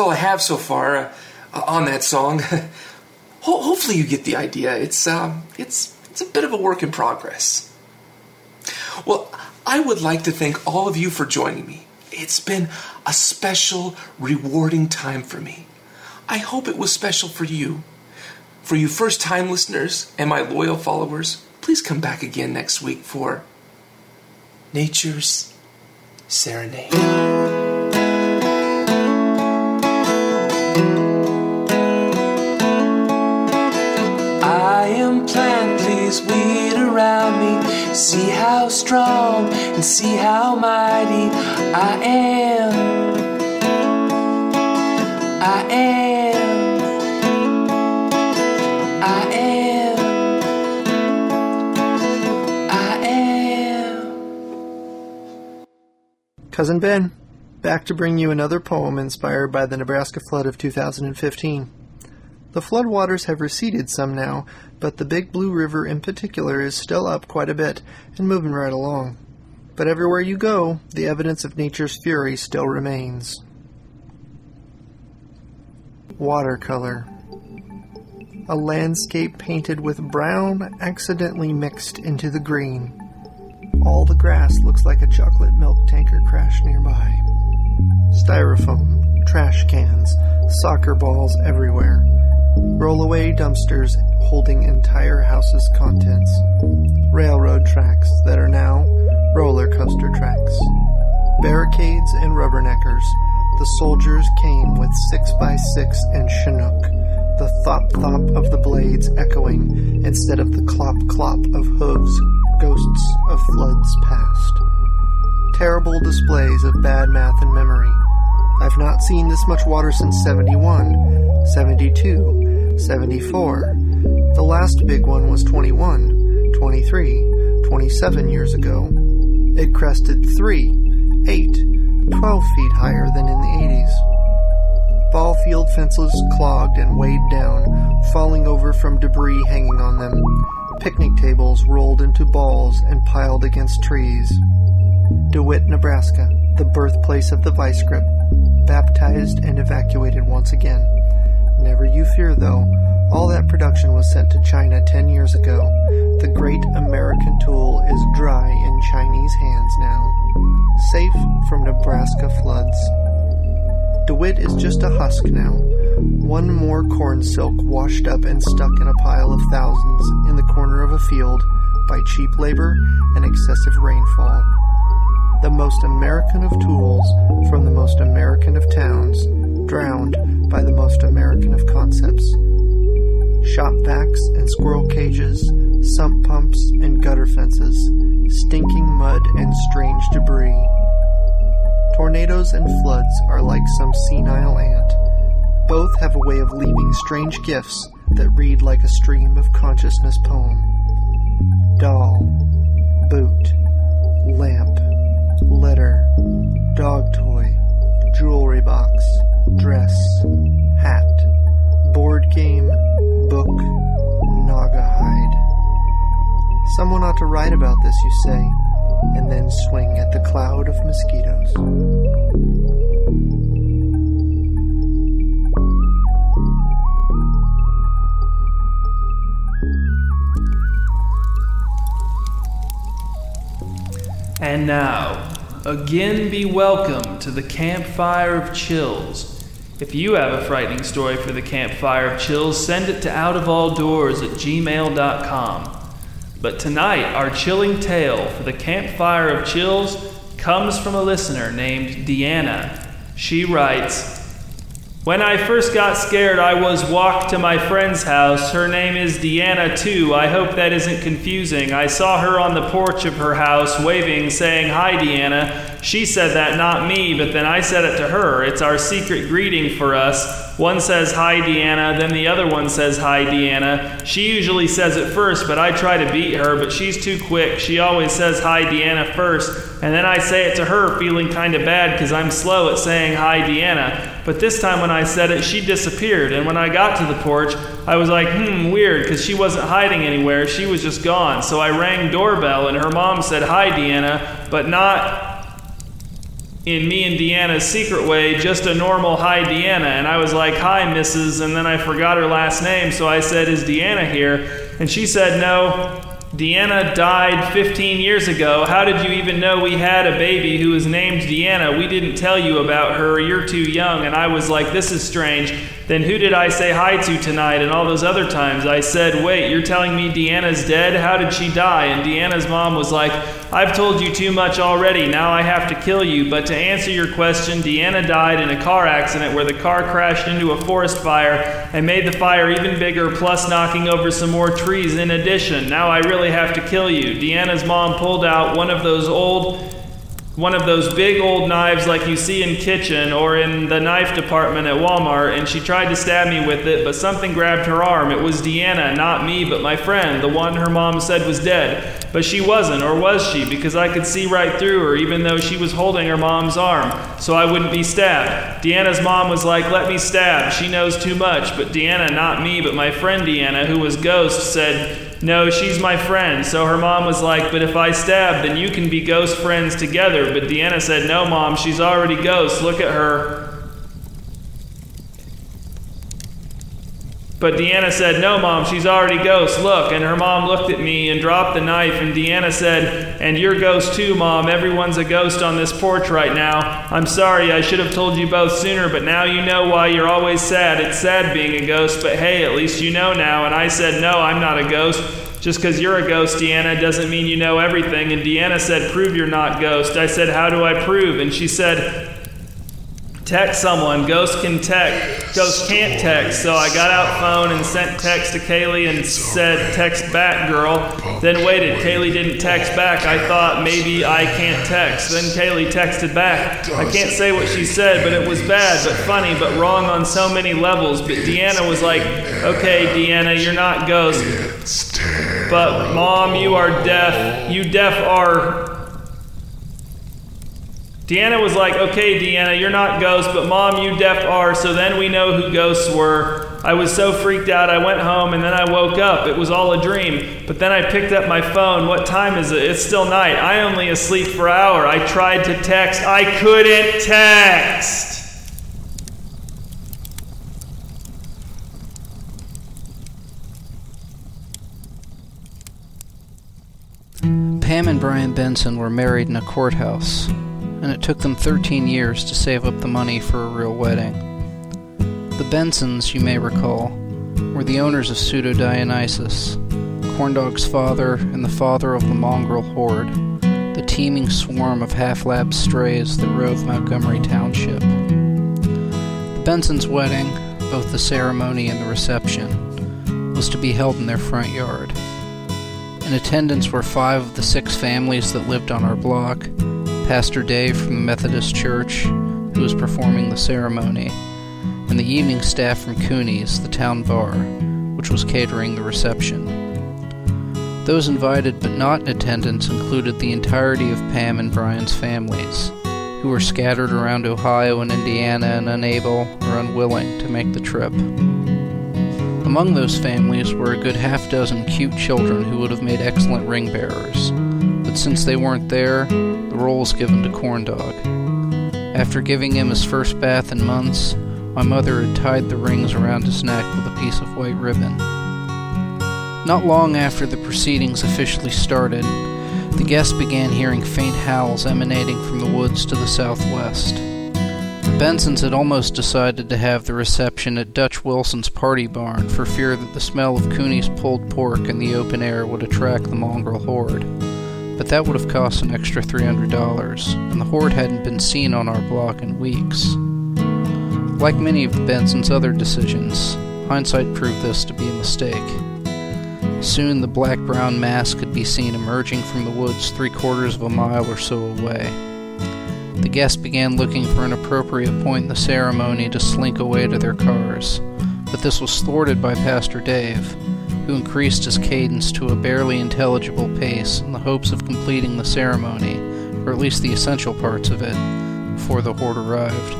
all I have so far uh, on that song. (laughs) Ho- hopefully, you get the idea. It's um, it's it's a bit of a work in progress. Well, I would like to thank all of you for joining me. It's been a special, rewarding time for me. I hope it was special for you. For you first time listeners and my loyal followers, please come back again next week for Nature's Serenade. See how strong and see how mighty I am. I am. I am. I am. Cousin Ben, back to bring you another poem inspired by the Nebraska flood of 2015. The floodwaters have receded some now, but the Big Blue River in particular is still up quite a bit and moving right along. But everywhere you go, the evidence of nature's fury still remains. Watercolor. A landscape painted with brown accidentally mixed into the green. All the grass looks like a chocolate milk tanker crash nearby. Styrofoam, trash cans, soccer balls everywhere. Rollaway dumpsters holding entire houses' contents. Railroad tracks that are now roller coaster tracks. Barricades and rubberneckers. The soldiers came with 6 by 6 and Chinook, the thop thop of the blades echoing instead of the clop clop of hooves, ghosts of floods past. Terrible displays of bad math and memory. I've not seen this much water since 71, 72, 74. The last big one was 21, 23, 27 years ago. It crested 3, 8, 12 feet higher than in the 80s. Ball field fences clogged and weighed down, falling over from debris hanging on them. Picnic tables rolled into balls and piled against trees. DeWitt, Nebraska, the birthplace of the vice grip, baptized and evacuated once again. Never you fear, though, all that production was sent to China ten years ago. The great American tool is dry in Chinese hands now, safe from Nebraska floods. DeWitt is just a husk now, one more corn silk washed up and stuck in a pile of thousands in the corner of a field by cheap labor and excessive rainfall the most American of tools from the most American of towns, drowned by the most American of concepts. Shop vacs and squirrel cages, sump pumps and gutter fences, stinking mud and strange debris. Tornadoes and floods are like some senile ant. Both have a way of leaving strange gifts that read like a stream of consciousness poem. Doll, boot, lamp, letter, dog toy, jewelry box, dress, hat, board game, book, Naugahyde. Someone ought to write about this, you say, and then swing at the cloud of mosquitoes. And now, again be welcome to the Campfire of Chills. If you have a frightening story for the Campfire of Chills, send it to outofalldoors at gmail.com. But tonight, our chilling tale for the Campfire of Chills comes from a listener named Deanna. She writes, when I first got scared, I was walked to my friend's house. Her name is Deanna, too. I hope that isn't confusing. I saw her on the porch of her house, waving, saying, Hi, Deanna. She said that, not me, but then I said it to her. It's our secret greeting for us. One says, Hi, Deanna, then the other one says, Hi, Deanna. She usually says it first, but I try to beat her, but she's too quick. She always says, Hi, Deanna, first, and then I say it to her, feeling kind of bad because I'm slow at saying, Hi, Deanna. But this time when I said it, she disappeared. And when I got to the porch, I was like, hmm, weird, because she wasn't hiding anywhere. She was just gone. So I rang doorbell, and her mom said, Hi, Deanna, but not in me and Deanna's secret way, just a normal hi, Deanna. And I was like, Hi, Mrs. And then I forgot her last name, so I said, Is Deanna here? And she said, No. Deanna died 15 years ago. How did you even know we had a baby who was named Deanna? We didn't tell you about her. You're too young. And I was like, This is strange. Then who did I say hi to tonight? And all those other times I said, Wait, you're telling me Deanna's dead? How did she die? And Deanna's mom was like, I've told you too much already. Now I have to kill you. But to answer your question, Deanna died in a car accident where the car crashed into a forest fire and made the fire even bigger, plus knocking over some more trees in addition. Now I really have to kill you. Deanna's mom pulled out one of those old one of those big old knives like you see in kitchen or in the knife department at Walmart and she tried to stab me with it but something grabbed her arm. It was Deanna, not me, but my friend, the one her mom said was dead. But she wasn't, or was she? Because I could see right through her even though she was holding her mom's arm, so I wouldn't be stabbed. Deanna's mom was like, "Let me stab. She knows too much." But Deanna, not me, but my friend Deanna, who was ghost, said no, she's my friend. So her mom was like, But if I stab, then you can be ghost friends together. But Deanna said, No, mom, she's already ghost. Look at her. But Deanna said, No, mom, she's already ghost. Look. And her mom looked at me and dropped the knife. And Deanna said, And you're ghost too, mom. Everyone's a ghost on this porch right now. I'm sorry, I should have told you both sooner, but now you know why you're always sad. It's sad being a ghost, but hey, at least you know now. And I said, No, I'm not a ghost. Just because you're a ghost, Deanna, doesn't mean you know everything. And Deanna said, Prove you're not ghost. I said, How do I prove? And she said, text someone. Ghost can text. Ghost can't text. So I got out phone and sent text to Kaylee and said, "Text back, girl." Then waited. Kaylee didn't text back. I thought maybe I can't text. Then Kaylee texted back. I can't say what she said, but it was bad, but funny, but wrong on so many levels. But Deanna was like, "Okay, Deanna, you're not ghost." But mom, you are deaf. You deaf are Deanna was like, okay, Deanna, you're not ghost, but mom, you deaf are, so then we know who ghosts were. I was so freaked out, I went home and then I woke up. It was all a dream. But then I picked up my phone. What time is it? It's still night. I only asleep for an hour. I tried to text. I couldn't text. Pam and Brian Benson were married in a courthouse and it took them 13 years to save up the money for a real wedding. The Bensons, you may recall, were the owners of Pseudo Dionysus, Corndog's father and the father of the mongrel horde, the teeming swarm of half lab strays that rove Montgomery Township. The Bensons' wedding, both the ceremony and the reception, was to be held in their front yard. In attendance were five of the six families that lived on our block, Pastor Dave from the Methodist Church, who was performing the ceremony, and the evening staff from Cooney's, the town bar, which was catering the reception. Those invited but not in attendance included the entirety of Pam and Brian's families, who were scattered around Ohio and Indiana and unable or unwilling to make the trip. Among those families were a good half dozen cute children who would have made excellent ring bearers. But since they weren't there, was given to Corndog. After giving him his first bath in months, my mother had tied the rings around his neck with a piece of white ribbon. Not long after the proceedings officially started, the guests began hearing faint howls emanating from the woods to the southwest. The Bensons had almost decided to have the reception at Dutch Wilson's party barn for fear that the smell of Cooney's pulled pork in the open air would attract the mongrel horde. But that would have cost an extra $300, and the horde hadn't been seen on our block in weeks. Like many of Bensons' other decisions, hindsight proved this to be a mistake. Soon the black brown mass could be seen emerging from the woods three quarters of a mile or so away. The guests began looking for an appropriate point in the ceremony to slink away to their cars, but this was thwarted by Pastor Dave, who increased his cadence to a barely intelligible pace in the hopes of completing the ceremony, or at least the essential parts of it, before the horde arrived.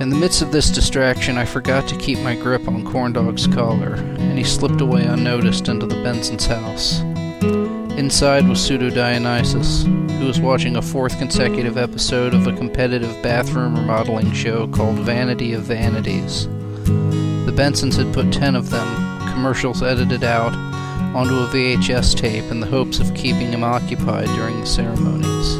In the midst of this distraction, I forgot to keep my grip on Corndog's collar, and he slipped away unnoticed into the Benson's house. Inside was Pseudo Dionysus, who was watching a fourth consecutive episode of a competitive bathroom remodeling show called Vanity of Vanities. Bensons had put ten of them, commercials edited out, onto a VHS tape in the hopes of keeping him occupied during the ceremonies.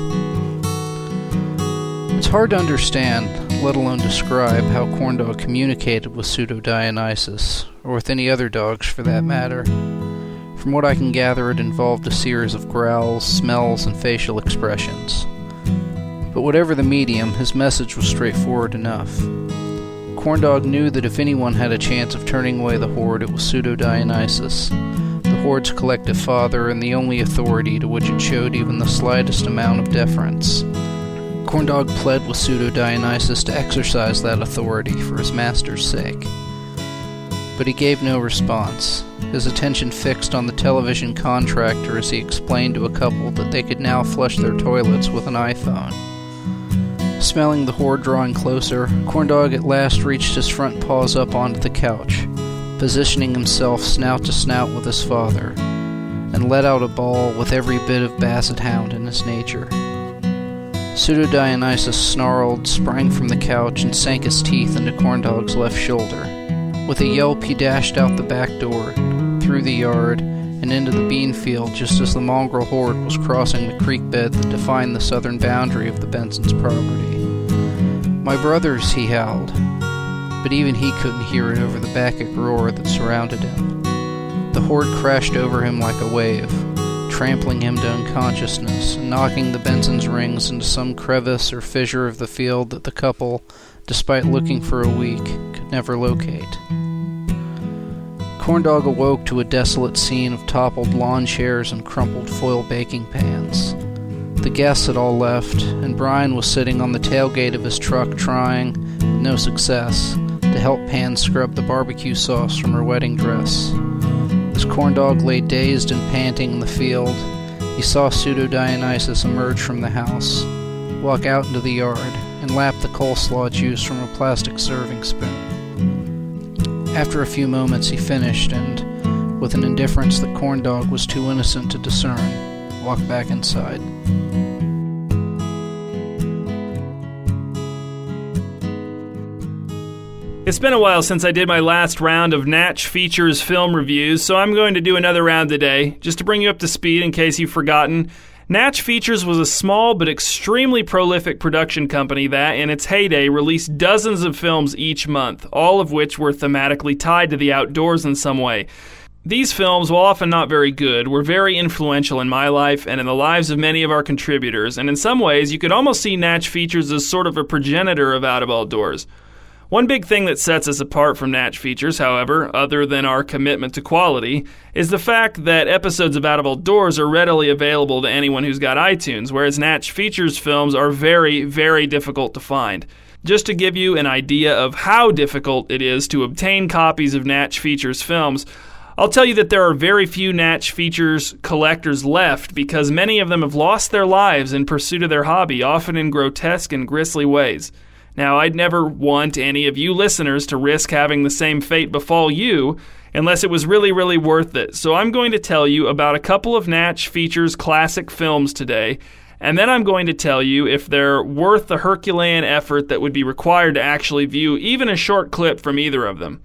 It's hard to understand, let alone describe, how Corndog communicated with Pseudo Dionysus, or with any other dogs for that matter. From what I can gather, it involved a series of growls, smells, and facial expressions. But whatever the medium, his message was straightforward enough. Corndog knew that if anyone had a chance of turning away the horde, it was Pseudo Dionysus, the horde's collective father and the only authority to which it showed even the slightest amount of deference. Corndog pled with Pseudo Dionysus to exercise that authority for his master's sake. But he gave no response, his attention fixed on the television contractor as he explained to a couple that they could now flush their toilets with an iPhone. Smelling the horde drawing closer, Corndog at last reached his front paws up onto the couch, positioning himself snout to snout with his father, and let out a bawl with every bit of basset hound in his nature. Pseudo Dionysus snarled, sprang from the couch, and sank his teeth into Corndog's left shoulder. With a yelp, he dashed out the back door, through the yard, and into the bean field just as the mongrel horde was crossing the creek bed that defined the southern boundary of the Bensons' property. My brothers, he howled, but even he couldn't hear it over the bacchic roar that surrounded him. The horde crashed over him like a wave, trampling him to unconsciousness and knocking the Benson's rings into some crevice or fissure of the field that the couple, despite looking for a week, could never locate. Corndog awoke to a desolate scene of toppled lawn chairs and crumpled foil baking pans. The guests had all left, and Brian was sitting on the tailgate of his truck trying, with no success, to help Pam scrub the barbecue sauce from her wedding dress. As Corndog lay dazed and panting in the field, he saw Pseudo Dionysus emerge from the house, walk out into the yard, and lap the coleslaw juice from a plastic serving spoon. After a few moments, he finished and, with an indifference that Corndog was too innocent to discern, walked back inside. It's been a while since I did my last round of Natch Features film reviews, so I'm going to do another round today, just to bring you up to speed in case you've forgotten. Natch Features was a small but extremely prolific production company that, in its heyday, released dozens of films each month, all of which were thematically tied to the outdoors in some way. These films, while often not very good, were very influential in my life and in the lives of many of our contributors, and in some ways, you could almost see Natch Features as sort of a progenitor of Out of All Doors. One big thing that sets us apart from Natch Features, however, other than our commitment to quality, is the fact that episodes of Out of All Doors are readily available to anyone who's got iTunes, whereas Natch Features films are very, very difficult to find. Just to give you an idea of how difficult it is to obtain copies of Natch Features films, I'll tell you that there are very few Natch Features collectors left because many of them have lost their lives in pursuit of their hobby, often in grotesque and grisly ways. Now, I'd never want any of you listeners to risk having the same fate befall you unless it was really, really worth it. So I'm going to tell you about a couple of Natch Features classic films today, and then I'm going to tell you if they're worth the Herculean effort that would be required to actually view even a short clip from either of them.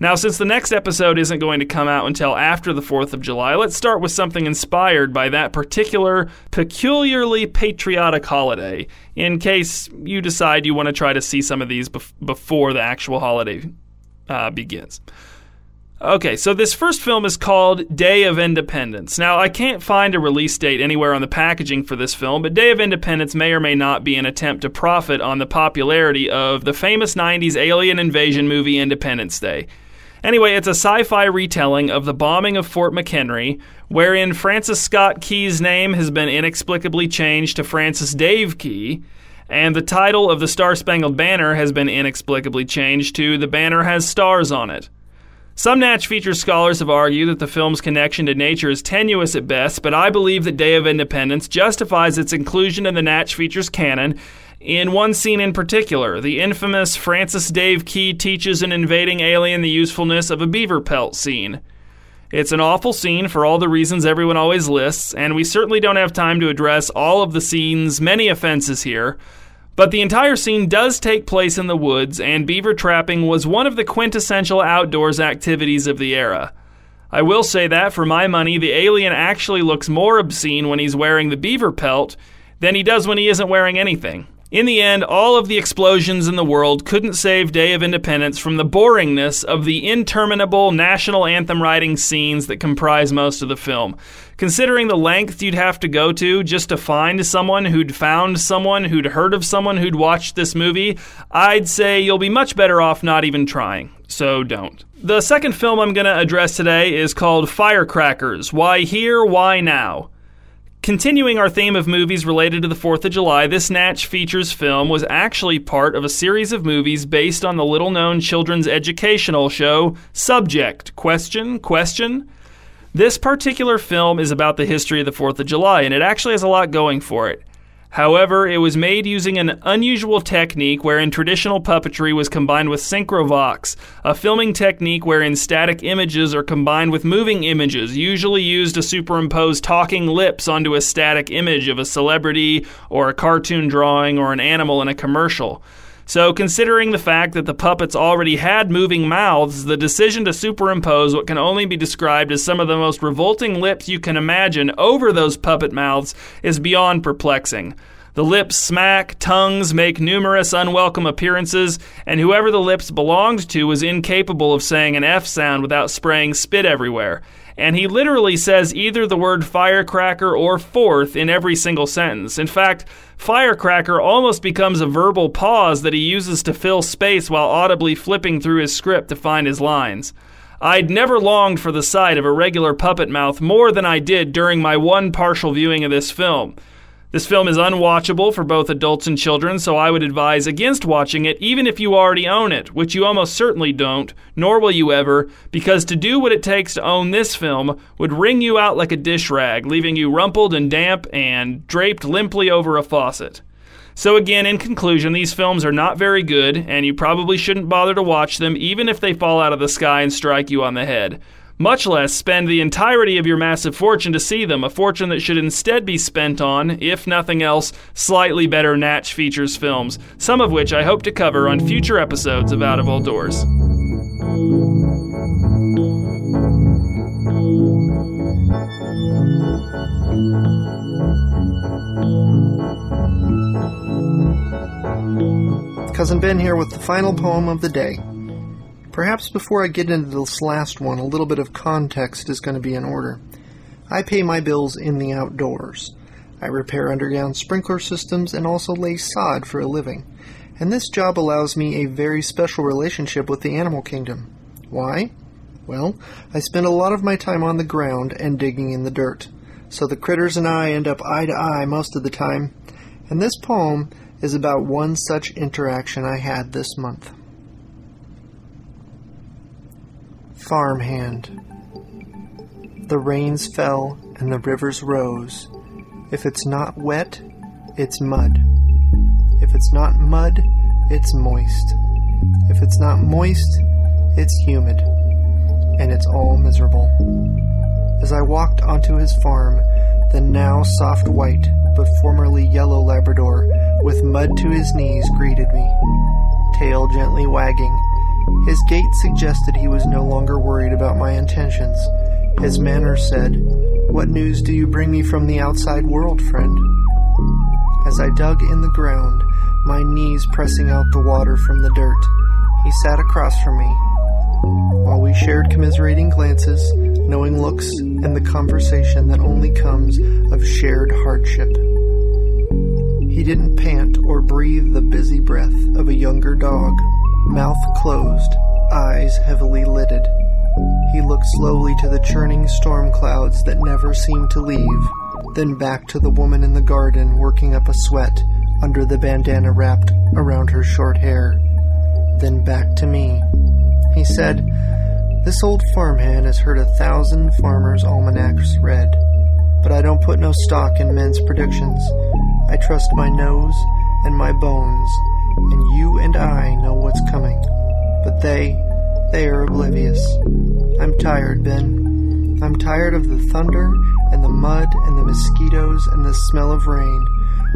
Now, since the next episode isn't going to come out until after the 4th of July, let's start with something inspired by that particular, peculiarly patriotic holiday, in case you decide you want to try to see some of these bef- before the actual holiday uh, begins. Okay, so this first film is called Day of Independence. Now, I can't find a release date anywhere on the packaging for this film, but Day of Independence may or may not be an attempt to profit on the popularity of the famous 90s alien invasion movie Independence Day. Anyway, it's a sci fi retelling of the bombing of Fort McHenry, wherein Francis Scott Key's name has been inexplicably changed to Francis Dave Key, and the title of the Star Spangled Banner has been inexplicably changed to The Banner Has Stars on It. Some Natch Features scholars have argued that the film's connection to nature is tenuous at best, but I believe that Day of Independence justifies its inclusion in the Natch Features canon in one scene in particular, the infamous Francis Dave Key teaches an invading alien the usefulness of a beaver pelt scene. It's an awful scene for all the reasons everyone always lists, and we certainly don't have time to address all of the scene's many offenses here. But the entire scene does take place in the woods, and beaver trapping was one of the quintessential outdoors activities of the era. I will say that, for my money, the alien actually looks more obscene when he's wearing the beaver pelt than he does when he isn't wearing anything. In the end, all of the explosions in the world couldn't save Day of Independence from the boringness of the interminable national anthem writing scenes that comprise most of the film. Considering the length you'd have to go to just to find someone who'd found someone who'd heard of someone who'd watched this movie, I'd say you'll be much better off not even trying. So don't. The second film I'm going to address today is called Firecrackers Why Here, Why Now? Continuing our theme of movies related to the 4th of July, this Natch Features film was actually part of a series of movies based on the little known children's educational show Subject Question Question. This particular film is about the history of the 4th of July, and it actually has a lot going for it. However, it was made using an unusual technique wherein traditional puppetry was combined with Syncro-Vox, a filming technique wherein static images are combined with moving images, usually used to superimpose talking lips onto a static image of a celebrity or a cartoon drawing or an animal in a commercial. So, considering the fact that the puppets already had moving mouths, the decision to superimpose what can only be described as some of the most revolting lips you can imagine over those puppet mouths is beyond perplexing. The lips smack, tongues make numerous unwelcome appearances, and whoever the lips belonged to was incapable of saying an F sound without spraying spit everywhere and he literally says either the word firecracker or fourth in every single sentence. In fact, firecracker almost becomes a verbal pause that he uses to fill space while audibly flipping through his script to find his lines. I'd never longed for the sight of a regular puppet mouth more than I did during my one partial viewing of this film. This film is unwatchable for both adults and children, so I would advise against watching it even if you already own it, which you almost certainly don't, nor will you ever, because to do what it takes to own this film would wring you out like a dish rag, leaving you rumpled and damp and draped limply over a faucet. So, again, in conclusion, these films are not very good, and you probably shouldn't bother to watch them even if they fall out of the sky and strike you on the head much less spend the entirety of your massive fortune to see them, a fortune that should instead be spent on, if nothing else, slightly better Natch Features films, some of which I hope to cover on future episodes of Out of All Doors. Cousin Ben here with the final poem of the day. Perhaps before I get into this last one, a little bit of context is going to be in order. I pay my bills in the outdoors. I repair underground sprinkler systems and also lay sod for a living. And this job allows me a very special relationship with the animal kingdom. Why? Well, I spend a lot of my time on the ground and digging in the dirt. So the critters and I end up eye to eye most of the time. And this poem is about one such interaction I had this month. Farmhand. The rains fell and the rivers rose. If it's not wet, it's mud. If it's not mud, it's moist. If it's not moist, it's humid. And it's all miserable. As I walked onto his farm, the now soft white, but formerly yellow Labrador, with mud to his knees, greeted me, tail gently wagging. His gait suggested he was no longer worried about my intentions. His manner said, What news do you bring me from the outside world, friend? As I dug in the ground, my knees pressing out the water from the dirt, he sat across from me. While we shared commiserating glances, knowing looks, and the conversation that only comes of shared hardship. He didn't pant or breathe the busy breath of a younger dog, mouth closed, eyes heavily lidded. He looked slowly to the churning storm clouds that never seemed to leave, then back to the woman in the garden working up a sweat under the bandana wrapped around her short hair, then back to me. He said, This old farmhand has heard a thousand farmers' almanacs read, but I don't put no stock in men's predictions. I trust my nose and my bones, and you and I know what's coming. But they, they are oblivious. I'm tired, Ben. I'm tired of the thunder and the mud and the mosquitoes and the smell of rain.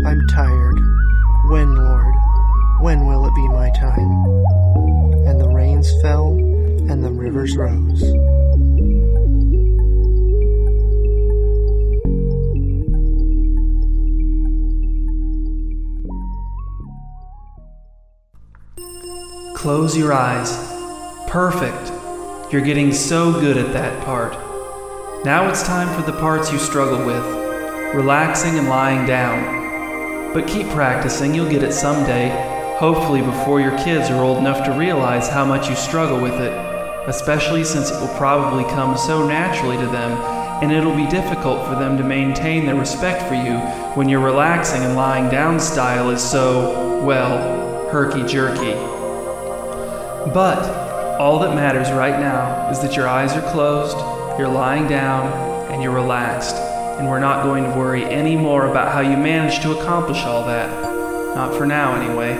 I'm tired. When, Lord? When will it be my time? And the rains fell, and the rivers rose. Close your eyes. Perfect. You're getting so good at that part. Now it's time for the parts you struggle with relaxing and lying down. But keep practicing, you'll get it someday, hopefully before your kids are old enough to realize how much you struggle with it, especially since it will probably come so naturally to them and it'll be difficult for them to maintain their respect for you when your relaxing and lying down style is so, well, herky jerky. But all that matters right now is that your eyes are closed, you're lying down, and you're relaxed. And we're not going to worry any more about how you managed to accomplish all that. Not for now, anyway.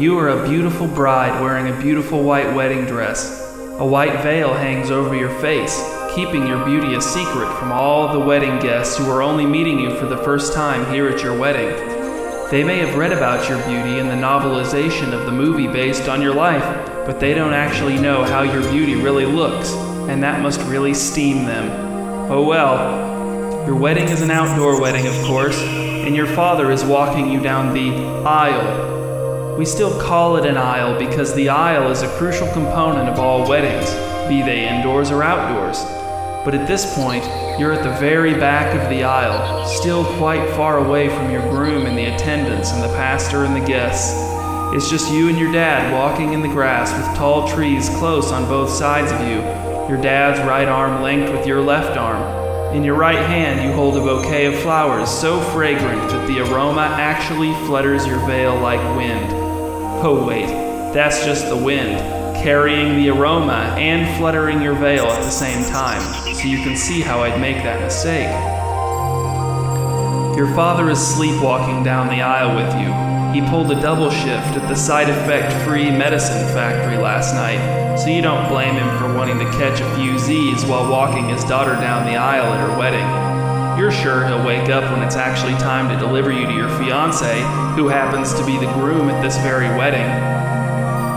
You are a beautiful bride wearing a beautiful white wedding dress. A white veil hangs over your face, keeping your beauty a secret from all the wedding guests who are only meeting you for the first time here at your wedding. They may have read about your beauty in the novelization of the movie based on your life, but they don't actually know how your beauty really looks, and that must really steam them. Oh well, your wedding is an outdoor wedding, of course, and your father is walking you down the aisle. We still call it an aisle because the aisle is a crucial component of all weddings, be they indoors or outdoors. But at this point, you're at the very back of the aisle, still quite far away from your groom and the attendants and the pastor and the guests. It's just you and your dad walking in the grass with tall trees close on both sides of you, your dad's right arm linked with your left arm. In your right hand, you hold a bouquet of flowers so fragrant that the aroma actually flutters your veil like wind. Oh, wait, that's just the wind, carrying the aroma and fluttering your veil at the same time, so you can see how I'd make that mistake. Your father is sleepwalking down the aisle with you. He pulled a double shift at the side effect free medicine factory last night, so you don't blame him for wanting to catch a few Z's while walking his daughter down the aisle at her wedding. You're sure he'll wake up when it's actually time to deliver you to your fiance, who happens to be the groom at this very wedding.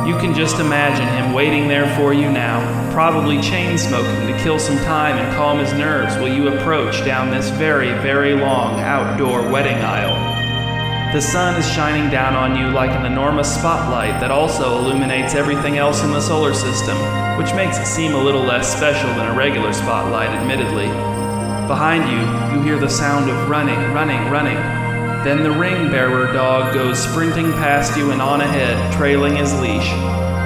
You can just imagine him waiting there for you now, probably chain smoking to kill some time and calm his nerves while you approach down this very, very long outdoor wedding aisle. The sun is shining down on you like an enormous spotlight that also illuminates everything else in the solar system, which makes it seem a little less special than a regular spotlight, admittedly. Behind you, you hear the sound of running, running, running. Then the ring bearer dog goes sprinting past you and on ahead, trailing his leash.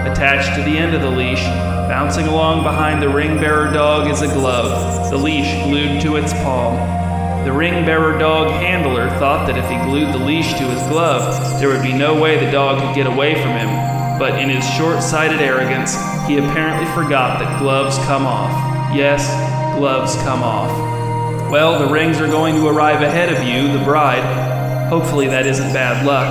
Attached to the end of the leash, bouncing along behind the ring bearer dog is a glove, the leash glued to its palm. The ring bearer dog handler thought that if he glued the leash to his glove, there would be no way the dog could get away from him. But in his short sighted arrogance, he apparently forgot that gloves come off. Yes, gloves come off. Well, the rings are going to arrive ahead of you, the bride. Hopefully, that isn't bad luck.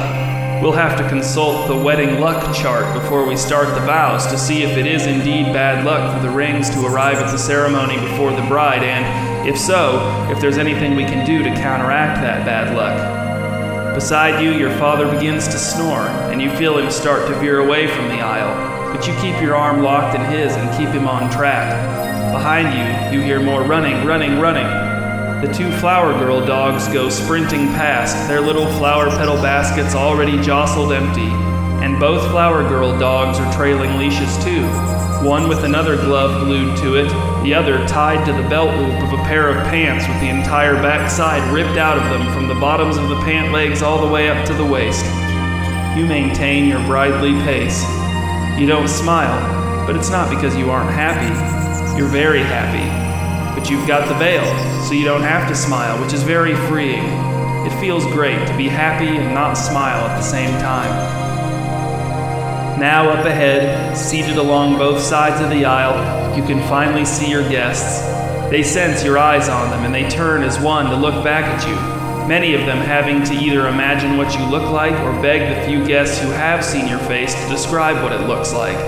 We'll have to consult the wedding luck chart before we start the vows to see if it is indeed bad luck for the rings to arrive at the ceremony before the bride, and, if so, if there's anything we can do to counteract that bad luck. Beside you, your father begins to snore, and you feel him start to veer away from the aisle, but you keep your arm locked in his and keep him on track. Behind you, you hear more running, running, running. The two flower girl dogs go sprinting past, their little flower petal baskets already jostled empty, and both flower girl dogs are trailing leashes too, one with another glove glued to it, the other tied to the belt loop of a pair of pants with the entire backside ripped out of them from the bottoms of the pant legs all the way up to the waist. You maintain your bridely pace. You don't smile, but it's not because you aren't happy. You're very happy but you've got the veil, so you don't have to smile, which is very freeing. It feels great to be happy and not smile at the same time. Now, up ahead, seated along both sides of the aisle, you can finally see your guests. They sense your eyes on them and they turn as one to look back at you, many of them having to either imagine what you look like or beg the few guests who have seen your face to describe what it looks like.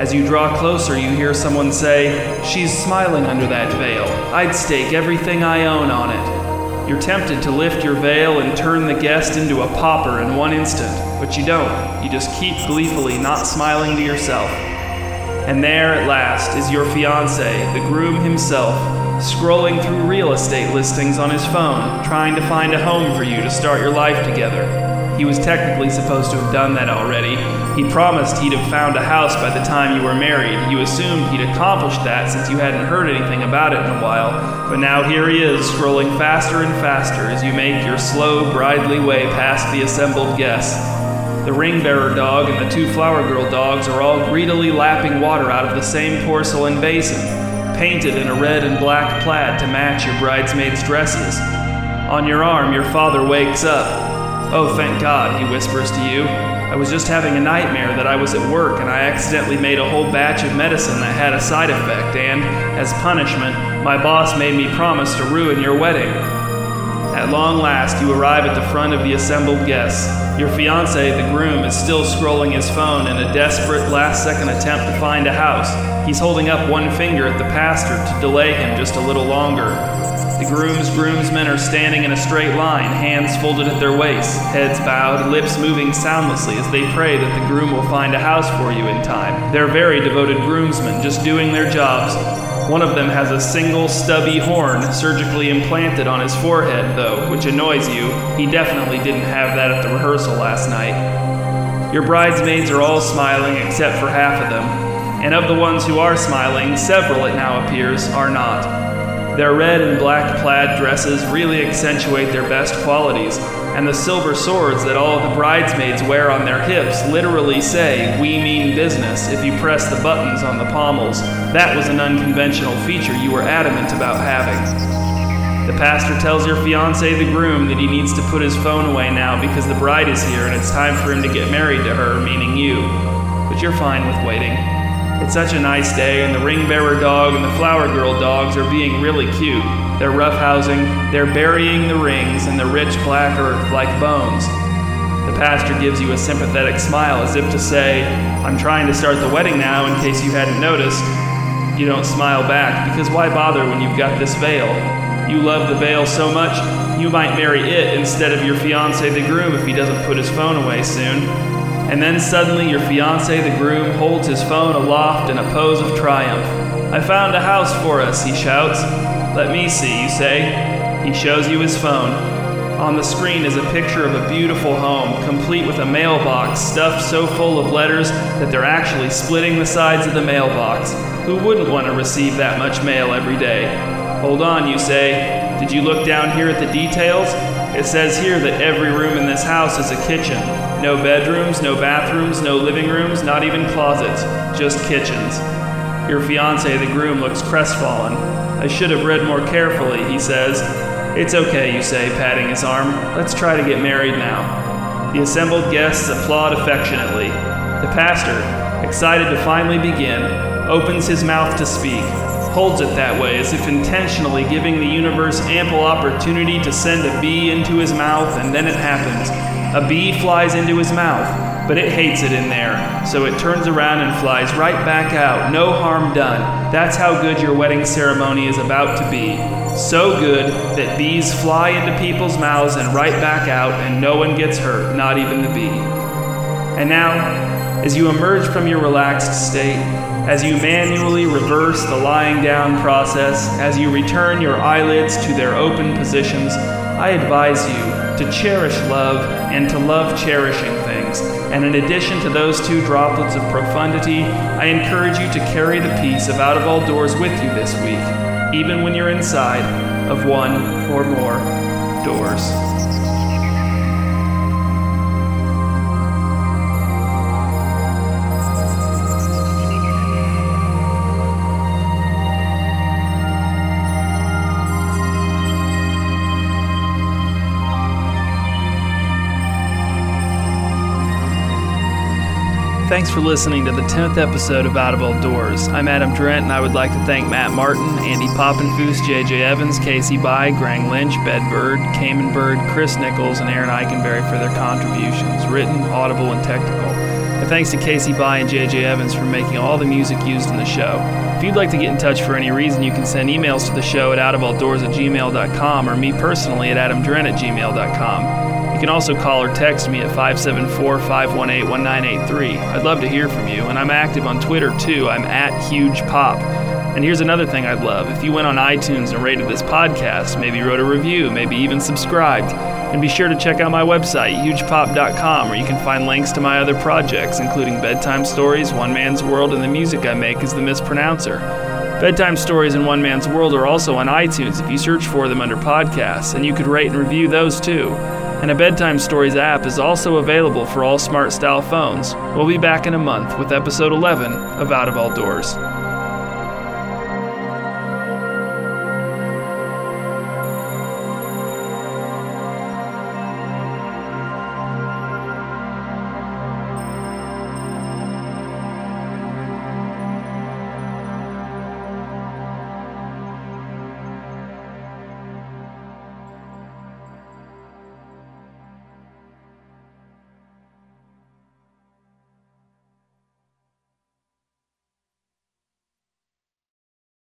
As you draw closer, you hear someone say, She's smiling under that veil. I'd stake everything I own on it. You're tempted to lift your veil and turn the guest into a pauper in one instant, but you don't. You just keep gleefully not smiling to yourself. And there at last is your fiance, the groom himself, scrolling through real estate listings on his phone, trying to find a home for you to start your life together. He was technically supposed to have done that already. He promised he'd have found a house by the time you were married. You assumed he'd accomplished that since you hadn't heard anything about it in a while. But now here he is, scrolling faster and faster as you make your slow, bridely way past the assembled guests. The ring bearer dog and the two flower girl dogs are all greedily lapping water out of the same porcelain basin, painted in a red and black plaid to match your bridesmaids' dresses. On your arm, your father wakes up, Oh, thank God, he whispers to you. I was just having a nightmare that I was at work and I accidentally made a whole batch of medicine that had a side effect, and, as punishment, my boss made me promise to ruin your wedding. At long last, you arrive at the front of the assembled guests. Your fiance, the groom, is still scrolling his phone in a desperate last second attempt to find a house. He's holding up one finger at the pastor to delay him just a little longer. The groom's groomsmen are standing in a straight line, hands folded at their waists, heads bowed, lips moving soundlessly as they pray that the groom will find a house for you in time. They're very devoted groomsmen, just doing their jobs. One of them has a single stubby horn surgically implanted on his forehead, though, which annoys you. He definitely didn't have that at the rehearsal last night. Your bridesmaids are all smiling except for half of them, and of the ones who are smiling, several, it now appears, are not. Their red and black plaid dresses really accentuate their best qualities, and the silver swords that all the bridesmaids wear on their hips literally say, We mean business, if you press the buttons on the pommels. That was an unconventional feature you were adamant about having. The pastor tells your fiance, the groom, that he needs to put his phone away now because the bride is here and it's time for him to get married to her, meaning you. But you're fine with waiting. It's such a nice day, and the ring bearer dog and the flower girl dogs are being really cute. They're roughhousing, they're burying the rings in the rich black earth like bones. The pastor gives you a sympathetic smile as if to say, I'm trying to start the wedding now in case you hadn't noticed. You don't smile back, because why bother when you've got this veil? You love the veil so much, you might marry it instead of your fiance, the groom, if he doesn't put his phone away soon. And then suddenly your fiance, the groom, holds his phone aloft in a pose of triumph. I found a house for us, he shouts. Let me see, you say. He shows you his phone. On the screen is a picture of a beautiful home, complete with a mailbox stuffed so full of letters that they're actually splitting the sides of the mailbox. Who wouldn't want to receive that much mail every day? Hold on, you say. Did you look down here at the details? It says here that every room in this house is a kitchen. No bedrooms, no bathrooms, no living rooms, not even closets, just kitchens. Your fiance, the groom, looks crestfallen. I should have read more carefully, he says. It's okay, you say, patting his arm. Let's try to get married now. The assembled guests applaud affectionately. The pastor, excited to finally begin, opens his mouth to speak, holds it that way as if intentionally giving the universe ample opportunity to send a bee into his mouth, and then it happens. A bee flies into his mouth, but it hates it in there, so it turns around and flies right back out. No harm done. That's how good your wedding ceremony is about to be. So good that bees fly into people's mouths and right back out, and no one gets hurt, not even the bee. And now, as you emerge from your relaxed state, as you manually reverse the lying down process, as you return your eyelids to their open positions, I advise you to cherish love and to love cherishing things. And in addition to those two droplets of profundity, I encourage you to carry the peace of out of all doors with you this week, even when you're inside of one or more doors. Thanks for listening to the 10th episode of Out of All Doors. I'm Adam Drent, and I would like to thank Matt Martin, Andy Poppenfuss, JJ Evans, Casey By, Grang Lynch, Bedbird, Cayman Bird, Chris Nichols, and Aaron Eichenberry for their contributions, written, audible, and technical. And thanks to Casey By and JJ Evans for making all the music used in the show. If you'd like to get in touch for any reason, you can send emails to the show at outofalldoors at gmail.com or me personally at adamdrent at gmail.com. You can also call or text me at 574 518 1983. I'd love to hear from you, and I'm active on Twitter too. I'm at Huge Pop. And here's another thing I'd love if you went on iTunes and rated this podcast, maybe wrote a review, maybe even subscribed. And be sure to check out my website, hugepop.com, where you can find links to my other projects, including bedtime stories, One Man's World, and the music I make as the mispronouncer. Bedtime Stories and One Man's World are also on iTunes if you search for them under podcasts, and you could rate and review those too and a Bedtime Stories app is also available for all smart style phones. We'll be back in a month with episode 11 of Out of All Doors.